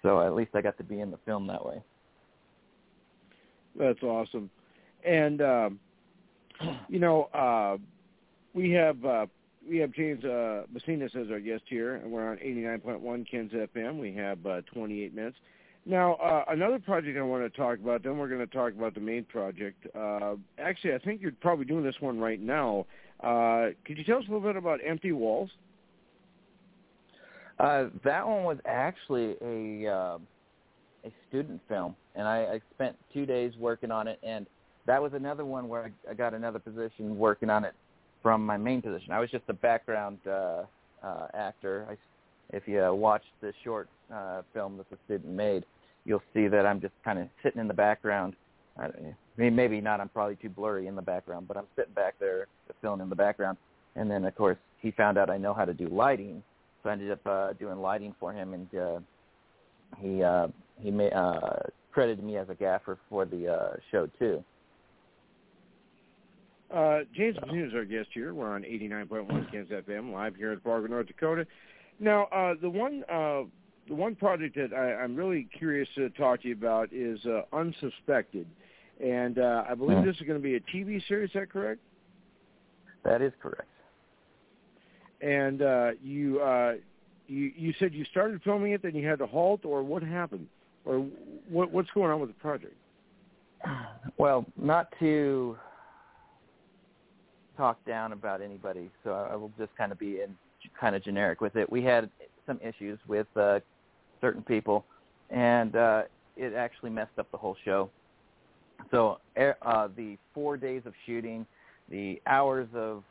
so at least I got to be in the film that way. That's awesome. And um, you know, uh, we have uh, we have James uh, Macinas as our guest here, and we're on 89.1 Ken's FM. We have uh, 28 minutes. Now, uh, another project I want to talk about. Then we're going to talk about the main project. Uh, actually, I think you're probably doing this one right now. Uh, could you tell us a little bit about Empty Walls? Uh, that one was actually a uh, a student film, and I, I spent two days working on it. And that was another one where I, I got another position working on it from my main position. I was just a background uh, uh, actor. I, if you uh, watch the short uh, film that the student made, you'll see that I'm just kind of sitting in the background. I, mean, maybe not. I'm probably too blurry in the background, but I'm sitting back there filling in the background. And then, of course, he found out I know how to do lighting, so I ended up uh, doing lighting for him, and uh, he uh, he may, uh, credited me as a gaffer for the uh, show too. Uh, James Macinas is our guest here. We're on 89.1 Ken's FM, live here in Fargo, North Dakota. Now, uh, the one uh, the one project that I, I'm really curious to talk to you about is uh, Unsuspected, and uh, I believe Mhm. this is going to be a TV series. Is that correct? That is correct. And uh, you uh, you you said you started filming it, then you had to halt, or what happened, or what what's going on with the project? Well, not to talk down about anybody, so I will just kind of be in kind of generic with it. We had some issues with uh, certain people, and uh, it actually messed up the whole show. So uh, the four days of shooting, the hours of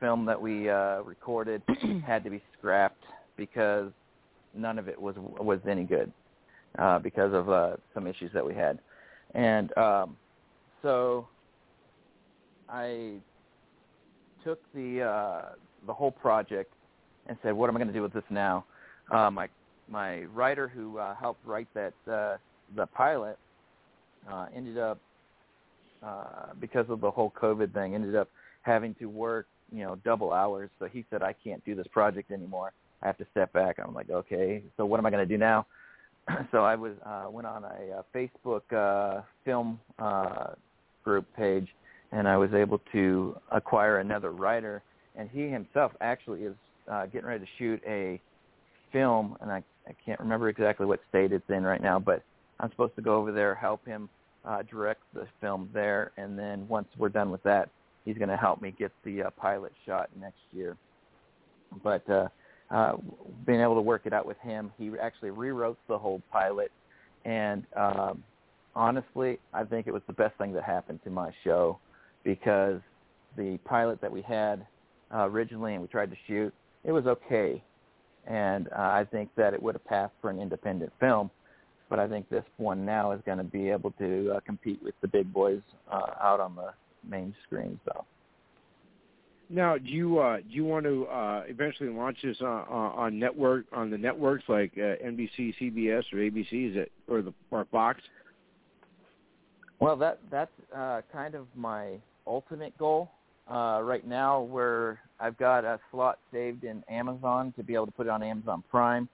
film that we uh, recorded had to be scrapped because none of it was was any good uh, because of uh, some issues that we had, and um, so I took the uh, the whole project and said, "What am I going to do with this now?" Uh, my my writer who uh, helped write that uh, the pilot uh, ended up uh, because of the whole COVID thing ended up having to work you know double hours. So he said, "I can't do this project anymore. I have to step back." I'm like, "Okay, so what am I going to do now?" so I was uh, went on a, a Facebook uh, film uh, group page and I was able to acquire another writer, and he himself actually is uh, getting ready to shoot a film, and I, I can't remember exactly what state it's in right now, but I'm supposed to go over there, help him uh, direct the film there, and then once we're done with that, he's going to help me get the uh, pilot shot next year. But uh, uh, being able to work it out with him, he actually rewrote the whole pilot, and um, honestly, I think it was the best thing that happened to my show because the pilot that we had uh, originally and we tried to shoot, it was okay. And uh, I think that it would have passed for an independent film. But I think this one now is going to be able to uh, compete with the big boys uh, out on the main screen. So. Now, do you uh, do you want to uh, eventually launch this on, on network on the networks like uh, NBC, CBS, or ABC? Is it or the or Fox? Well, that that's uh, kind of my ultimate goal. Uh, right now, where I've got a slot saved in Amazon to be able to put it on Amazon Prime.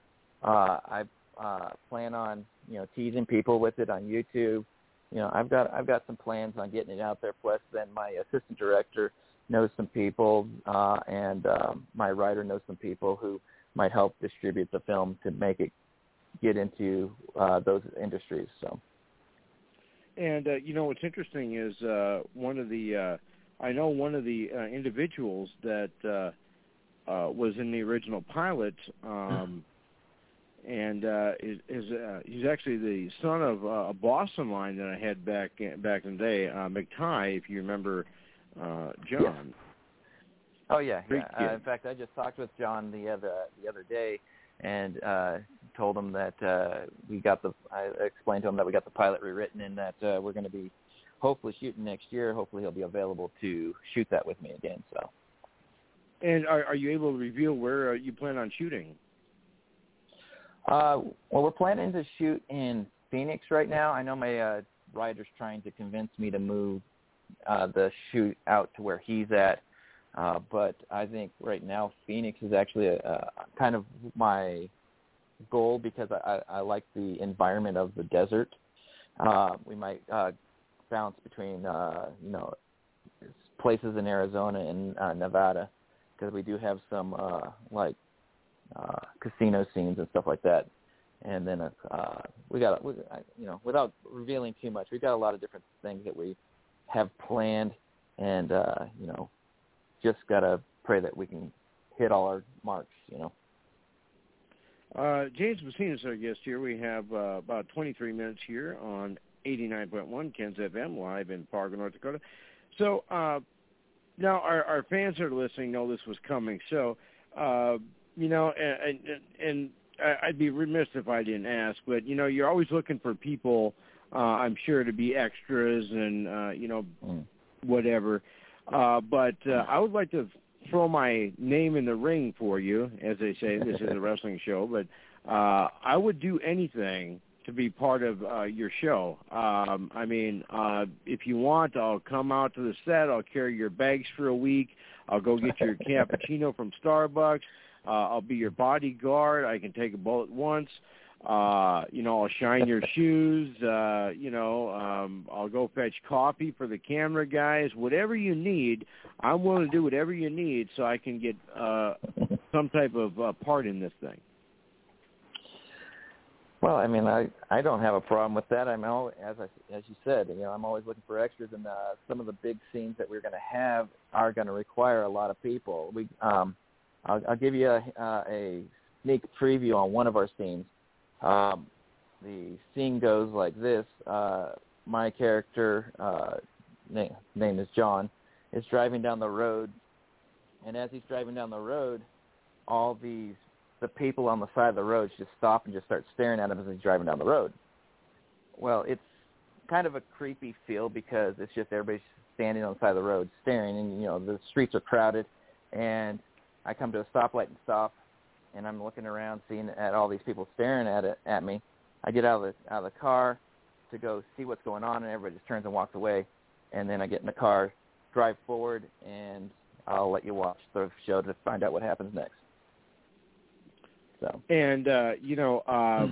Uh, I uh, plan on you know teasing people with it on YouTube. You know, I've got I've got some plans on getting it out there. Plus, then my assistant director knows some people, uh, and um, my writer knows some people who might help distribute the film to make it get into uh, those industries. So. And uh, you know what's interesting is uh, one of the uh, I know one of the uh, individuals that uh, uh, was in the original pilot, um, and uh, is, is uh, he's actually the son of uh, a Boston line that I had back back in the day, uh, if you remember uh, John. Yeah. Oh yeah, yeah. Uh, in fact, I just talked with John the other the other day, and uh, told him that uh, we got the. I explained to him that we got the pilot rewritten and that uh, we're going to be hopefully shooting next year. Hopefully, he'll be available to shoot that with me again. So. And are, are you able to reveal where uh, you plan on shooting? Uh, well, we're planning to shoot in Phoenix right now. I know my uh, writer's trying to convince me to move uh, the shoot out to where he's at. Uh, but I think right now Phoenix is actually a, a kind of my goal because I, I like the environment of the desert. Uh, we might uh, bounce between uh, you know places in Arizona and uh, Nevada because we do have some uh, like uh, casino scenes and stuff like that. And then uh, we got we, you know without revealing too much, we've got a lot of different things that we have planned, and uh, you know just gotta pray that we can hit all our marks. You know. Uh, James is our guest here. We have uh, about 23 minutes here on 89.1 Ken's FM live in Fargo, North Dakota. So uh, now our, our fans that are listening know this was coming. So, uh, you know, and, and, and I'd be remiss if I didn't ask, but, you know, you're always looking for people, uh, I'm sure, to be extras and, uh, you know, mm. whatever. Uh, but uh, I would like to throw my name in the ring for you, as they say. This is a wrestling show, but uh, I would do anything to be part of uh, your show. Um, I mean, uh, if you want, I'll come out to the set. I'll carry your bags for a week. I'll go get your cappuccino from Starbucks. Uh, I'll be your bodyguard. I can take a bullet once. Uh, you know, I'll shine your shoes. Uh, you know, um, I'll go fetch coffee for the camera guys. Whatever you need, I'm willing to do whatever you need so I can get uh, some type of uh, part in this thing. Well, I mean, I I don't have a problem with that. I'm all as I as you said, you know, I'm always looking for extras, and uh, some of the big scenes that we're going to have are going to require a lot of people. We, um, I'll, I'll give you a, uh, a sneak preview on one of our scenes. Um, the scene goes like this: uh, my character, uh, name, name is John, is driving down the road, and as he's driving down the road, all these the people on the side of the road just stop and just start staring at him as he's driving down the road. Well, it's kind of a creepy feel because it's just everybody standing on the side of the road staring, and you know the streets are crowded, and I come to a stoplight and stop, and I'm looking around, seeing at all these people staring at it at me. I get out of the out of the car to go see what's going on, and everybody just turns and walks away, and then I get in the car, drive forward, and I'll let you watch the show to find out what happens next. So. And uh, you know, uh,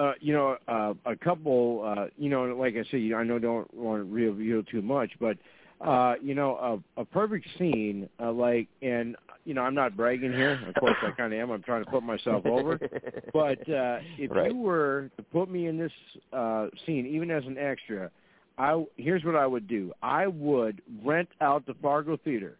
uh, you know, uh, a couple, uh, you know, like I said, I know don't want to reveal too much, but uh, you know, a, a perfect scene, uh, like, and you know, I'm not bragging here. Of course, I kind of am. I'm trying to put myself over. But uh, if right. you were to put me in this uh, scene, even as an extra, I here's what I would do. I would rent out the Fargo Theater.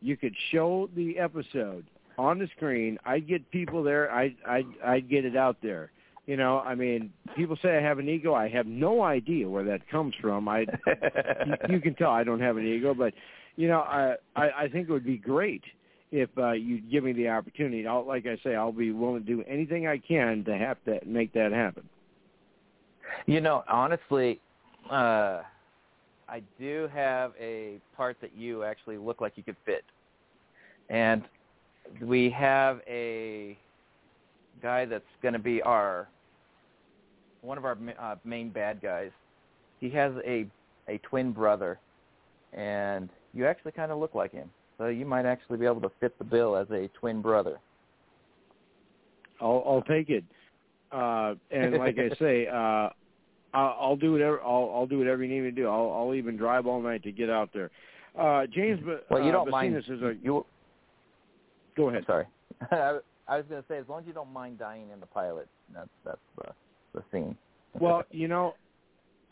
You could show the episode on the screen. I'd get people there. I I I'd get it out there. You know, I mean, people say I have an ego. I have no idea where that comes from. I you, you can tell I don't have an ego, but you know, I I, I think it would be great if uh, you give me the opportunity. I'll, like I say, I'll be willing to do anything I can to have to make that happen. You know, honestly, uh, I do have a part that you actually look like you could fit, and we have a guy that's going to be our one of our uh, main bad guys. He has a a twin brother, and you actually kind of look like him. So you might actually be able to fit the bill as a twin brother. I'll, I'll take it. Uh, and like I say, uh, I'll, I'll do whatever I'll, I'll do whatever you need me to do. I'll, I'll even drive all night to get out there. Uh, James, well, you uh, don't mind. This, is a, you, go ahead. Sorry, I was going to say as long as you don't mind dying in the pilot, that's that's the the scene. well, you know,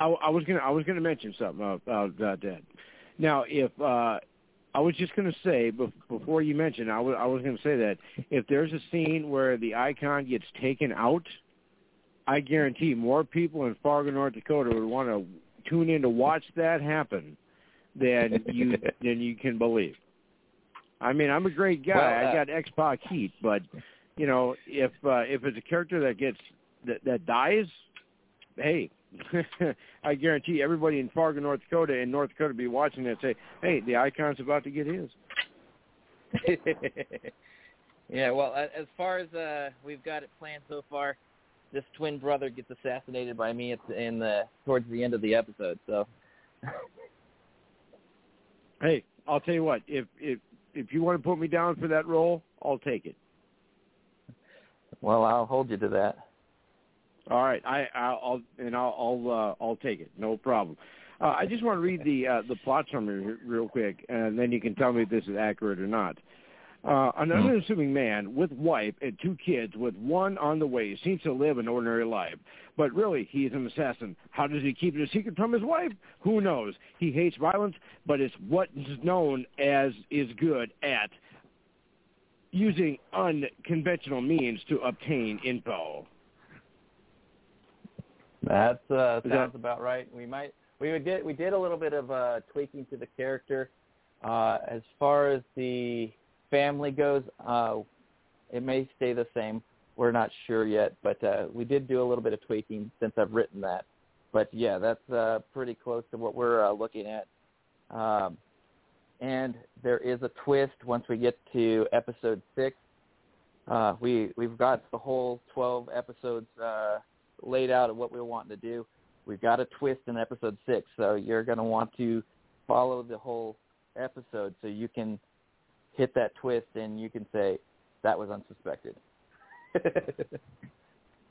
I, I was gonna I was gonna mention something about, about that. Now, if uh, I was just going to say before you mentioned, I was I was going to say that if there's a scene where the icon gets taken out, I guarantee more people in Fargo, North Dakota would want to tune in to watch that happen than you than you can believe. I mean, I'm a great guy. Well, uh, I got X Pac heat, but you know, if uh, if it's a character that gets that that dies, hey, I guarantee everybody in Fargo, North Dakota, and North Dakota be watching that and say, "Hey, the icon's about to get his." yeah, well, as far as uh, we've got it planned so far, this twin brother gets assassinated by me at the, in the towards the end of the episode. So, hey, I'll tell you what. If if if you want to put me down for that role, I'll take it. Well, I'll hold you to that. All right, I, I'll and I'll I'll, uh, I'll take it. No problem. Uh, I just want to read the uh, the plot summary real quick, and then you can tell me if this is accurate or not. Uh, an Hmm. unassuming man with wife and two kids, with one on the way, seems to live an ordinary life. But really, he is an assassin. How does he keep it a secret from his wife? Who knows? He hates violence, but it's what is known as is good at using unconventional means to obtain info. That's uh, sounds that- about right. We might we did we did a little bit of uh, tweaking to the character. Uh, as far as the family goes, uh, it may stay the same. We're not sure yet, but uh, we did do a little bit of tweaking since I've written that. But yeah, that's uh, pretty close to what we're uh, looking at. Um, and there is a twist once we get to episode six. Uh, we we've got the whole twelve episodes uh, laid out of what we're wanting to do. We've got a twist in episode six, so you're going to want to follow the whole episode so you can hit that twist and you can say that was unsuspected.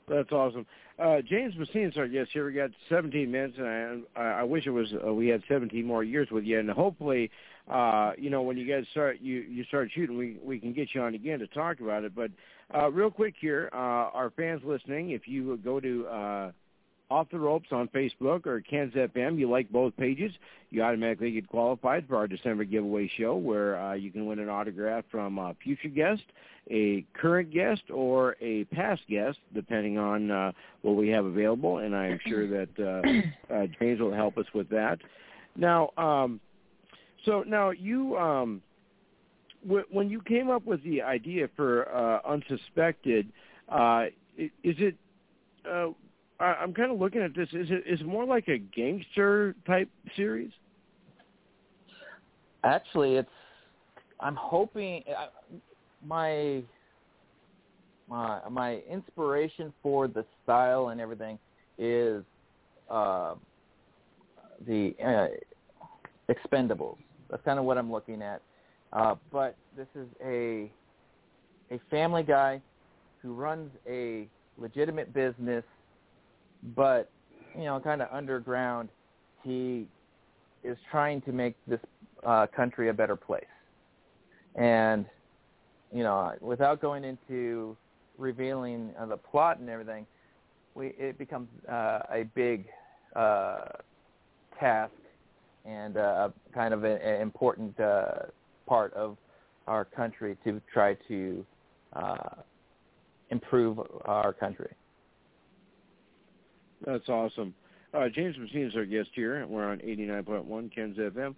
That's awesome. Uh, James Messina's our guest here. We got 17 minutes, and I, I wish it was uh, we had 17 more years with you. And hopefully, uh, you know, when you guys start you you start shooting, we we can get you on again to talk about it. But uh, real quick here, uh, our fans listening, if you go to uh, off the Ropes on Facebook or Ken's FM. You like both pages, you automatically get qualified for our December giveaway show where uh, you can win an autograph from a future guest, a current guest, or a past guest, depending on uh, what we have available. And I am sure that uh, uh, James will help us with that. Now, um, so now you, um, when you came up with the idea for uh, Unsuspected, uh, is it uh, I'm kind of looking at this. Is it is it more like a gangster type series? Actually, it's. I'm hoping my my my inspiration for the style and everything is uh, the uh, Expendables. That's kind of what I'm looking at. Uh, but this is a a family guy who runs a legitimate business but you know, kind of underground, he is trying to make this uh, country a better place. And you know, without going into revealing uh, the plot and everything, we it becomes uh, a big uh, task and uh, kind of an important uh, part of our country to try to uh, improve our country. That's awesome. Uh, James Messina is our guest here. And we're on 89.1 Ken's FM.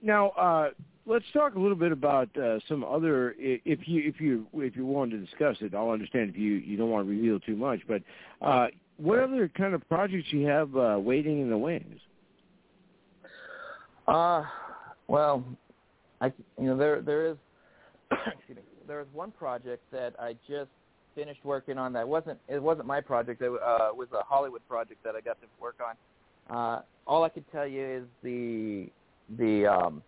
Now, uh, let's talk a little bit about uh, some other. If you if you if you want to discuss it, I'll understand if you you don't want to reveal too much. But uh, what other kind of projects you have uh, waiting in the wings? Uh, well, I you know there there is excuse me there is one project that I just finished working on that. Wasn't it wasn't my project. It uh, was a Hollywood project that I got to work on. Uh, all I could tell you is the the um,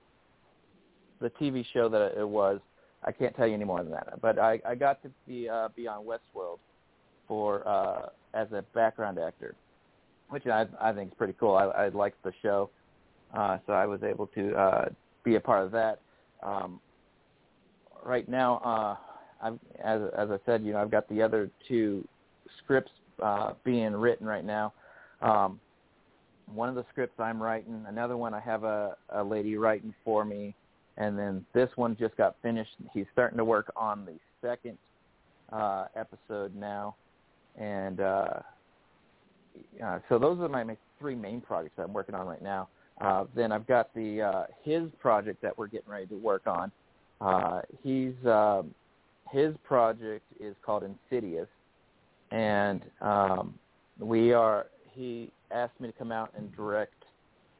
the TV show that it was. I can't tell you any more than that. But I, I got to be uh, be on Westworld for uh, as a background actor, which I I think is pretty cool. I, I liked the show, uh, so I was able to uh, be a part of that. Um, right now, uh, I've, as as I said, you know, I've got the other two scripts uh, being written right now. Um, one of the scripts I'm writing, another one I have a, a lady writing for me, and then this one just got finished. He's starting to work on the second uh, episode now, and uh, uh, so those are my, three main projects I'm working on right now. Uh, then I've got the uh, his project that we're getting ready to work on. Uh, he's uh, his project is called Insidious, and um, we are. He asked me to come out and direct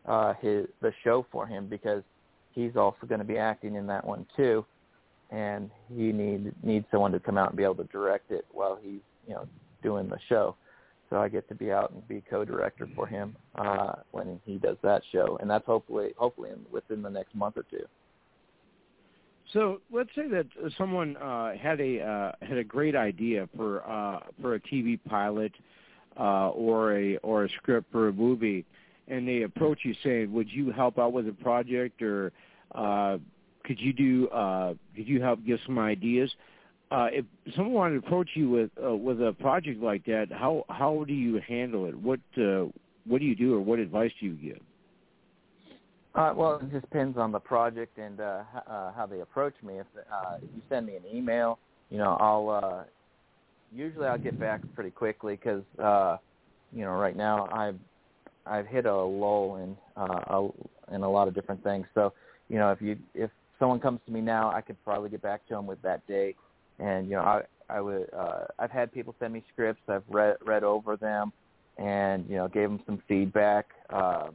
uh, his the show for him because he's also going to be acting in that one too, and he need needs someone to come out and be able to direct it while he's you know doing the show. So I get to be out and be co-director for him uh, when he does that show, and that's hopefully hopefully in, within the next month or two. So let's say that someone uh, had a uh, had a great idea for uh, for a TV pilot uh, or a or a script for a movie, and they approach you saying, "Would you help out with a project, or uh, could you do uh, could you help give some ideas?" Uh, if someone wanted to approach you with uh, with a project like that, how how do you handle it? What uh, what do you do, or what advice do you give? Uh, well, it just depends on the project and uh, uh, how they approach me. If, uh, you send me an email, you know, I'll uh, usually I'll get back pretty quickly because uh, you know right now I've I've hit a lull in uh, a, in a lot of different things. So you know, if you if someone comes to me now, I could probably get back to them with that date. And you know, I I would uh, I've had people send me scripts. I've read read over them, and you know, gave them some feedback. Uh,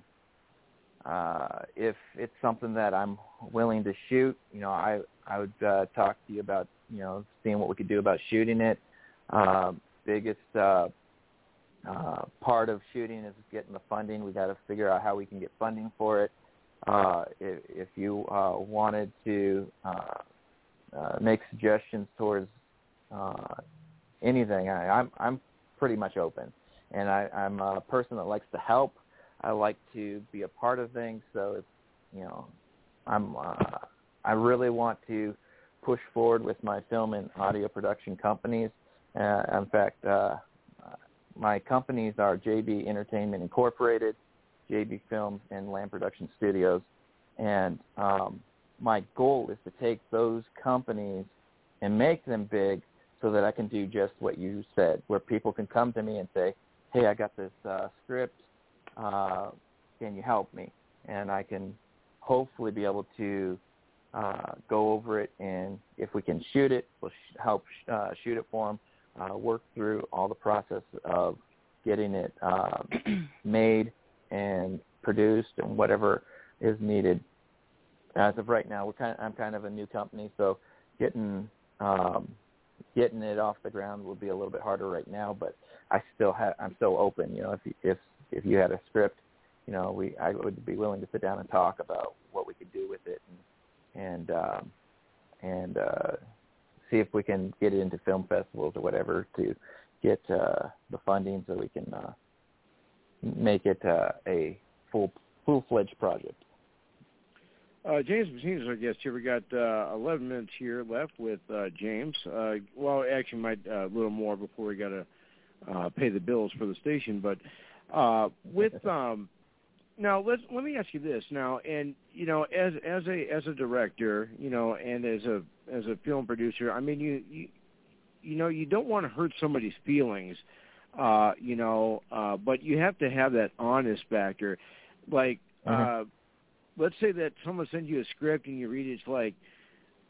uh, if it's something that I'm willing to shoot, you know, I I would uh, talk to you about you know seeing what we could do about shooting it. Uh, biggest uh, uh, part of shooting is getting the funding. We got to figure out how we can get funding for it. Uh, if, if you uh, wanted to uh, uh, make suggestions towards uh, anything, I, I'm I'm pretty much open. And I, I'm a person that likes to help. I like to be a part of things. So it's you know, I'm uh, I really want to push forward with my film and audio production companies. Uh, in fact, uh, my companies are JB Entertainment Incorporated, JB Films, and Lamb Production Studios. And um, my goal is to take those companies and make them big so that I can do just what you said, where people can come to me and say, hey, I got this uh, script. Uh, can you help me? And I can hopefully be able to uh, go over it, and if we can shoot it, we'll sh- help sh- uh, shoot it for them, uh, work through all the process of getting it uh, made and produced and whatever is needed. As of right now, we're kind of, I'm kind of a new company, so getting um, getting it off the ground will be a little bit harder right now. But I still have I'm still open. You know, if if if you had a script, you know, we I would be willing to sit down and talk about what we could do with it and and um, and uh, see if we can get it into film festivals or whatever to get uh, the funding so we can uh, make it uh, a full full fledged project. Uh, James Messina is our guest here. We got uh, 11 minutes here left with uh, James. Uh, well, actually, might uh, a little more before we got to uh, pay the bills for the station. But uh, with um, now, let's let me ask you this now, and you know, as as a as a director, you know, and as a as a film producer, I mean, you you you know, you don't want to hurt somebody's feelings, uh, you know, uh, but you have to have that honest factor, like. Uh-huh. Uh, let's say that someone sends you a script and you read it, it's like,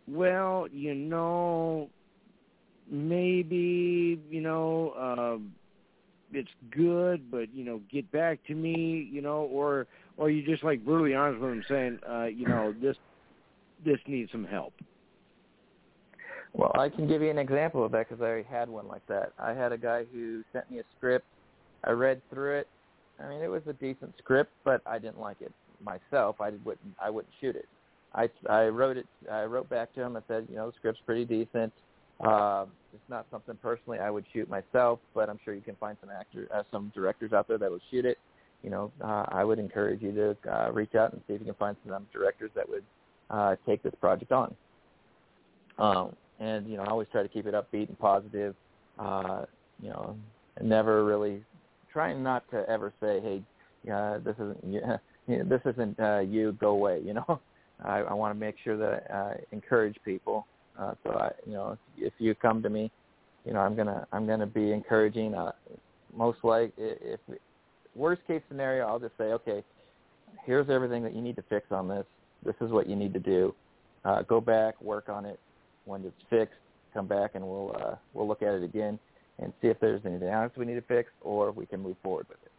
well, you know, maybe, you know, um, it's good, but you know, get back to me, you know, or or you just like brutally honest with them, saying, uh, you know, this this needs some help. Well, I can give you an example of that because I already had one like that. I had a guy who sent me a script. I read through it. I mean, it was a decent script, but I didn't like it myself. I wouldn't. I wouldn't shoot it. I I wrote it. I wrote back to him and said, you know, the script's pretty decent. Uh, it's not something personally I would shoot myself, but I'm sure you can find some actor, uh, some directors out there that would shoot it. You know, uh, I would encourage you to uh, reach out and see if you can find some directors that would uh, take this project on. Um, and you know, I always try to keep it upbeat and positive. Uh, you know, never really trying not to ever say, "Hey, uh, this isn't you know, this isn't uh, you. Go away." You know, I, I want to make sure that I encourage people uh, so I, you know, if, if you come to me, you know, I'm gonna I'm gonna be encouraging. Uh, most like if, if worst case scenario, I'll just say, okay, here's everything that you need to fix on this. This is what you need to do. Uh, go back, work on it. When it's fixed, come back and we'll uh, we'll look at it again and see if there's anything else we need to fix or we can move forward with it.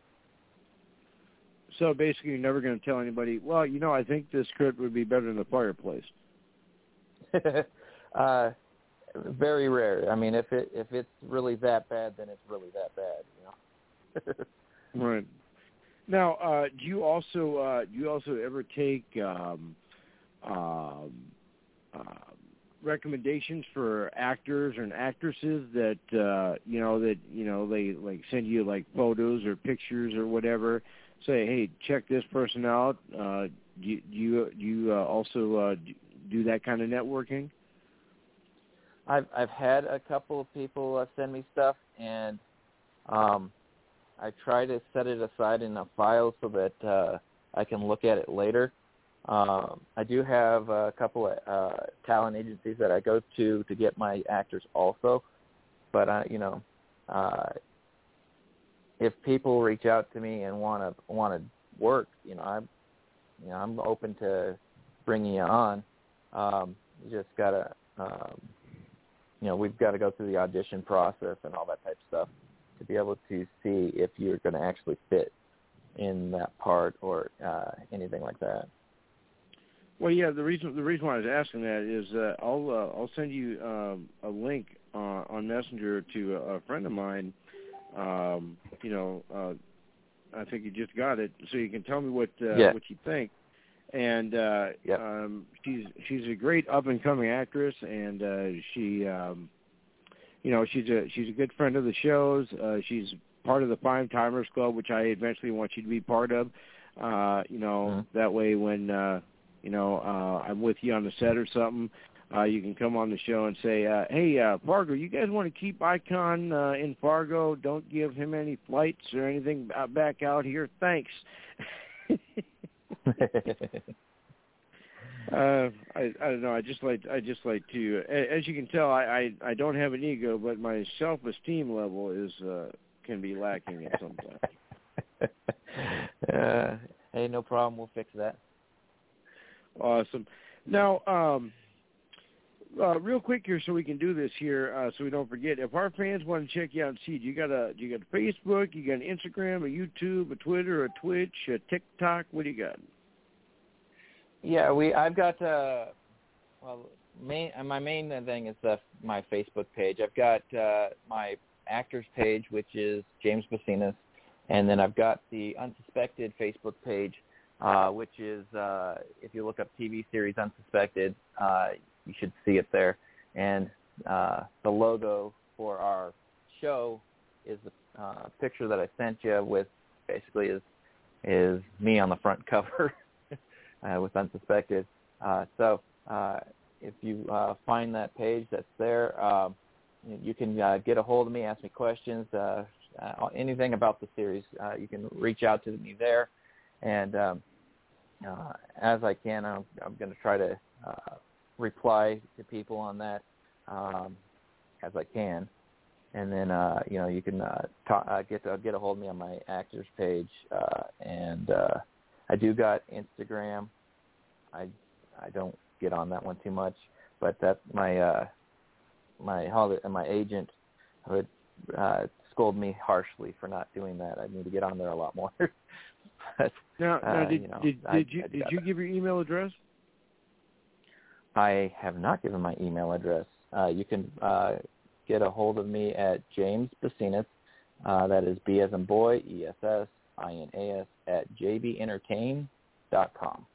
So basically, you're never going to tell anybody. Well, you know, I think this script would be better than the fireplace. Uh, very rare. I mean, if it if it's really that bad, then it's really that bad. You know. right. Now, uh, do you also uh, do you also ever take um, um, uh, recommendations for actors and actresses that uh, you know that you know they like send you like photos or pictures or whatever? Say, hey, check this person out. Uh, do, you, do you do you uh, also uh, do that kind of networking? I've I've had a couple of people uh, send me stuff, and um, I try to set it aside in a file so that uh, I can look at it later. Um, I do have a couple of uh, talent agencies that I go to to get my actors also, but I, you know, uh, if people reach out to me and want to want to work, you know, I'm, you know, I'm open to bringing you on. Um, you just gotta um, you know, we've got to go through the audition process and all that type of stuff to be able to see if you're going to actually fit in that part or uh, anything like that. Well, yeah. The reason the reason why I was asking that is uh, I'll uh, I'll send you um, a link uh, on Messenger to a, a friend of mine. Um, you know, uh, I think you just got it, so you can tell me what uh, yeah. what you think and uh yep. um she's she's a great up and coming actress and uh she um you know, she's a she's a good friend of the shows. Uh, she's part of the Five Timers Club, which I eventually want you to be part of. Uh, you know, Mm-hmm. that way when uh, you know uh, I'm with you on the set or something, uh, you can come on the show and say, uh, "Hey, uh, Fargo, you guys want to keep Icon uh, in Fargo? Don't give him any flights or anything uh, back out here. Thanks." Uh, I I don't know. I just like I just like to. As you can tell, I I, I don't have an ego, but my self esteem level is uh, can be lacking at some point. uh, hey, no problem. We'll fix that. Awesome. Now, um, uh, real quick here, so we can do this here, uh, so we don't forget. If our fans want to check you out and see, you got a do you got a Facebook, you got an Instagram, a YouTube, a Twitter, a Twitch, a TikTok. What do you got? Yeah, we. I've got. Uh, well, main. uh, My main thing is the my Facebook page. I've got uh, my actors page, which is James Bessinas, and then I've got the unsuspected Facebook page, uh, which is uh, if you look up TV series unsuspected, uh, you should see it there. And uh, the logo for our show is a uh, picture that I sent you with basically is is me on the front cover uh, with unsuspected. Uh, so uh, if you uh, find that page that's there, um, you- you can uh, get a hold of me, ask me questions, uh, uh, anything about the series. Uh, you can reach out to me there, and um, uh, as I can, I'm, I'm going to try to uh, reply to people on that um, as I can. And then uh, you know you can uh, talk, uh, get to, get a hold of me on my actors page, uh, and uh, I do got Instagram. I I don't get on that one too much, but that's my uh my holi- my agent would uh scold me harshly for not doing that. I need to get on there a lot more. but Now, now uh, did you know, did, I- did you I did you that. give your email address? I have not given my email address. Uh, you can uh, get a hold of me at James Bessinas. Uh, that is B as in boy, E S S I N A S at jbentertain.com.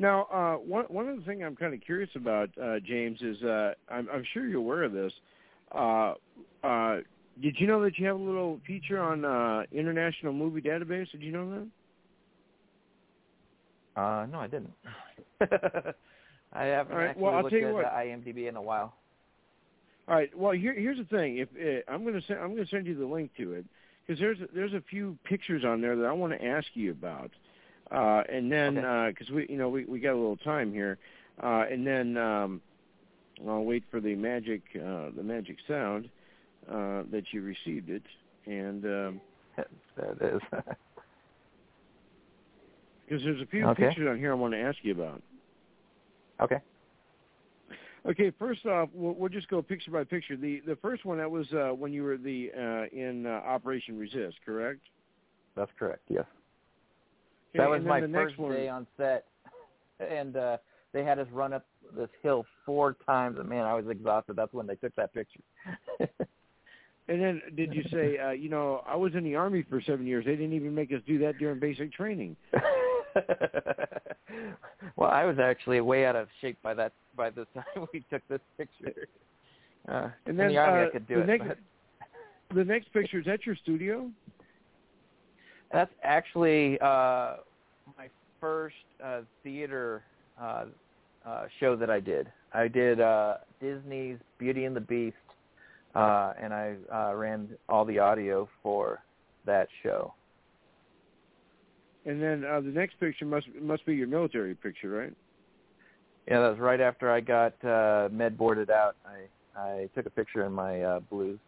Now, uh, one one of the things I'm kind of curious about, uh, James, is uh, I'm, I'm sure you're aware of this. Uh, uh, did you know that you have a little feature on uh, International Movie Database? Did you know that? Uh, no, I didn't. I haven't right, actually well, I'll looked at what. uh, IMDb in a while. All right. Well, here, here's the thing. If uh, I'm going to send, I'm going to send you the link to it because there's there's a few pictures on there that I want to ask you about, uh, and then because we you know we we got a little time here, uh, and then um, I'll wait for the magic uh, the magic sound uh, that you received it, and um, that is. because there's a few Okay. pictures on here I want to ask you about. okay. Okay, first off, we'll, we'll just go picture by picture. The the first one that was uh, when you were the uh, in uh, Operation Resist, correct? That's correct. Yes. Okay, that was my the first one. day on set, and uh, they had us run up this hill four times, and man, I was exhausted. That's when they took that picture. And then did you say, uh, you know, I was in the army for seven years. They didn't even make us do that during basic training. well, I was actually way out of shape by that by the time we took this picture. Uh, And then the army, uh, I could do the it. next but the next picture is that your studio? that's actually uh, my first uh, theater uh, uh, show that I did. I did uh, Disney's Beauty and the Beast, uh, and I uh, ran all the audio for that show. And then uh, the next picture must must be your military picture, right? Yeah, that was right after I got uh, med boarded out. I I took a picture in my uh, blues.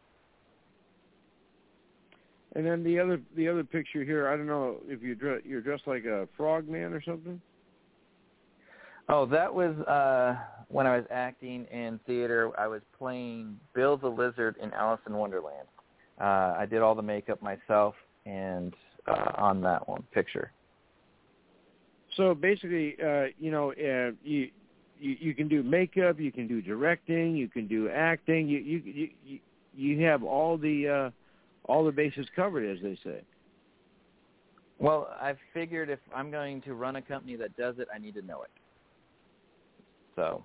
And then the other the other picture here, I don't know if you dre- you're dressed like a frog man or something. Oh, that was uh when I was acting in theater. I was playing Bill the Lizard in Alice in Wonderland. Uh I did all the makeup myself and uh on that one picture. So basically, uh, you know, uh, you, you you can do makeup, you can do directing, you can do acting. You you you you, you have all the uh, all the bases covered, as they say. Well, I figured if I'm going to run a company that does it, I need to know it. So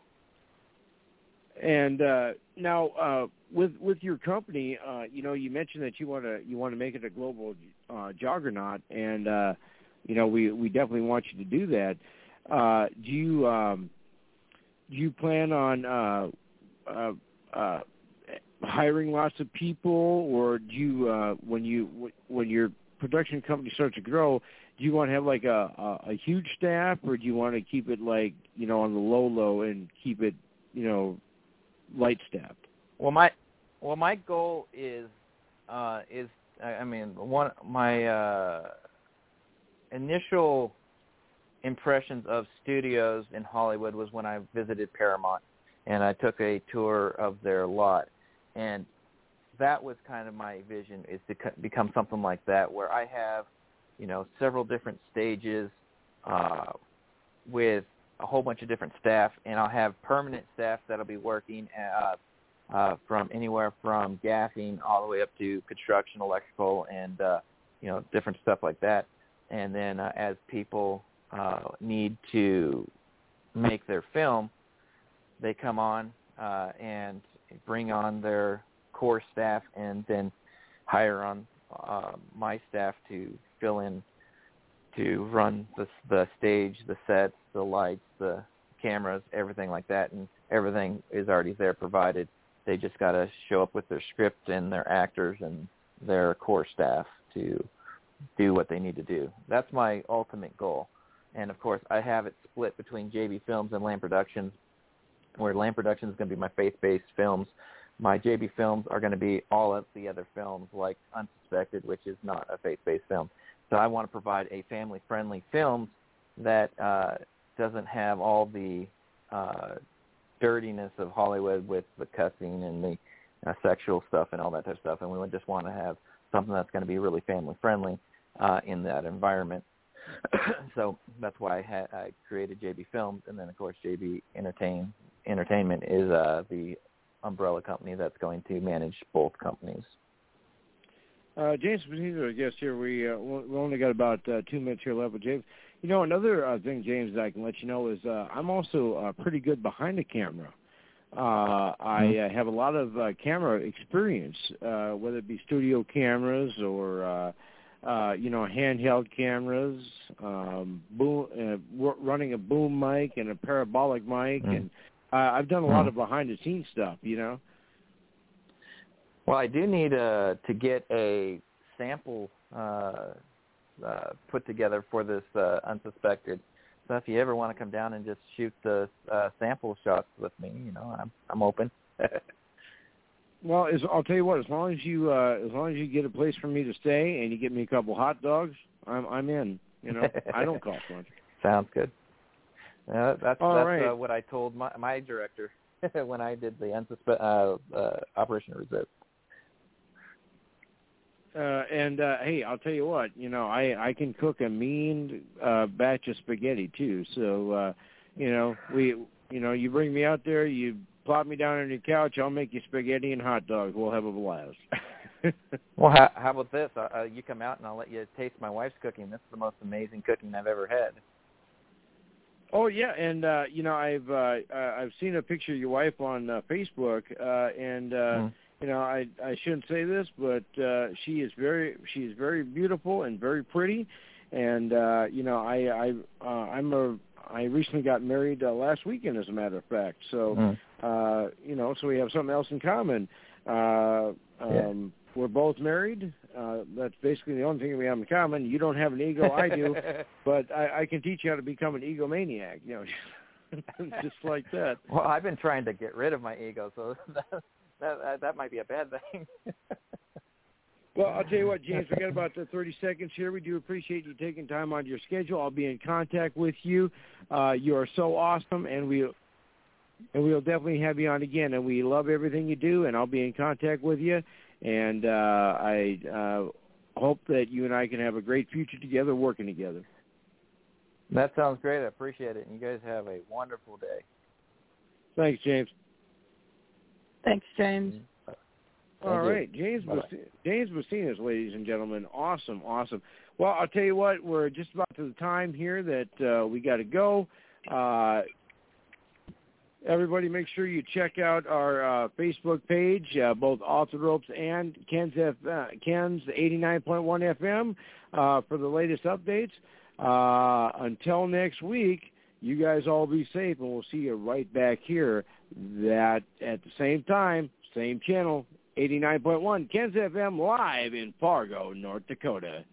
And uh, now, uh, with with your company, uh, you know, you mentioned that you want to you want to make it a global uh, juggernaut, and uh, you know, we we definitely want you to do that. Uh, do you um, do you plan on uh, uh, uh, hiring lots of people, or do you uh, when you when your production company starts to grow, do you want to have like a, a a huge staff, or do you want to keep it like you know on the low low and keep it you know light staffed? Well, my well my goal is uh, is I mean one my uh, initial impressions of studios in Hollywood was when I visited Paramount and I took a tour of their lot. And that was kind of my vision is to become something like that where I have you know several different stages uh, with a whole bunch of different staff, and I'll have permanent staff that'll be working uh, uh, from anywhere from gassing all the way up to construction, electrical, and uh, you know different stuff like that. And then uh, as people uh, need to make their film, they come on uh, and bring on their core staff, and then hire on uh, my staff to fill in to run the the stage, the sets, the lights, the cameras, everything like that, and everything is already there provided. They just got to show up with their script and their actors and their core staff to do what they need to do. That's my ultimate goal. And of course, I have it split between JB Films and Lamb Productions, where Lamb Productions is going to be my faith-based films. My JB Films are going to be all of the other films, like Unsuspected, which is not a faith-based film. So I want to provide a family-friendly film that uh, doesn't have all the uh, dirtiness of Hollywood with the cussing and the uh, sexual stuff and all that type of stuff. And we would just want to have something that's going to be really family-friendly uh, in that environment. so that's why I, had, I created JB Films, and then of course JB Entertain Entertainment is uh, the umbrella company that's going to manage both companies. Uh, James Patino, yes, here we uh, we only got about uh, two minutes here left. But James, you know another uh, thing, James, that I can let you know is uh, I'm also uh, pretty good behind the camera. Uh, I mm-hmm. uh, have a lot of uh, camera experience, uh, whether it be studio cameras or uh, uh, you know handheld cameras, um, boom, uh, running a boom mic and a parabolic mic, mm-hmm. and uh, I've done a lot mm-hmm. of behind the scenes stuff. You know. Well, I do need uh, to get a sample uh, uh, put together for this uh, unsuspected. So if you ever want to come down and just shoot the uh, sample shots with me, you know, I'm I'm open. well, as, I'll tell you what. As long as you uh, as long as you get a place for me to stay and you get me a couple hot dogs, I'm I'm in. You know, I don't cost much. Sounds good. Uh, that's All that's right. uh, what I told my my director when I did the unsuspe- uh, uh, Operation Resist. Uh, and uh, hey, I'll tell you what, you know, I I can cook a mean uh, batch of spaghetti too. So, uh, you know, we, you know, you bring me out there, you plop me down on your couch, I'll make you spaghetti and hot dogs. We'll have a blast. well, how, how about this? Uh, uh, you come out and I'll let you taste my wife's cooking. This is the most amazing cooking I've ever had. Oh yeah, and uh, you know, I've uh, uh, I've seen a picture of your wife on uh, Facebook, uh, and. uh mm you know, I I shouldn't say this, but uh, she is very she is very beautiful and very pretty, and uh, you know, I I uh, I'm a I recently got married uh, last weekend, as a matter of fact. So, mm. uh, you know, so we have something else in common. Uh, um, yeah. We're both married. Uh, that's basically the only thing we have in common. You don't have an ego, I do, but I, I can teach you how to become an egomaniac. You know, just like that. Well, I've been trying to get rid of my ego, so that, that that might be a bad thing. well, I'll tell you what, James. We got about the 30 seconds here. We do appreciate you taking time on your schedule. I'll be in contact with you. Uh, you are so awesome, and we and we'll definitely have you on again. And we love everything you do, and I'll be in contact with you. And uh, I uh, hope that you and I can have a great future together, working together. That sounds great. I appreciate it. And you guys have a wonderful day. Thanks, James. Thanks, James. Mm-hmm. All right, James James Bessinas, ladies and gentlemen, awesome, awesome. Well, I'll tell you what, we're just about to the time here that uh, we got to go. Uh, everybody, make sure you check out our uh, Facebook page, uh, both Off the Ropes and Ken's, F, uh, Ken's 89.1 FM uh, for the latest updates. Uh, until next week, you guys all be safe, and we'll see you right back here that at the same time, same channel, 89.1 Ken's FM live in Fargo, North Dakota.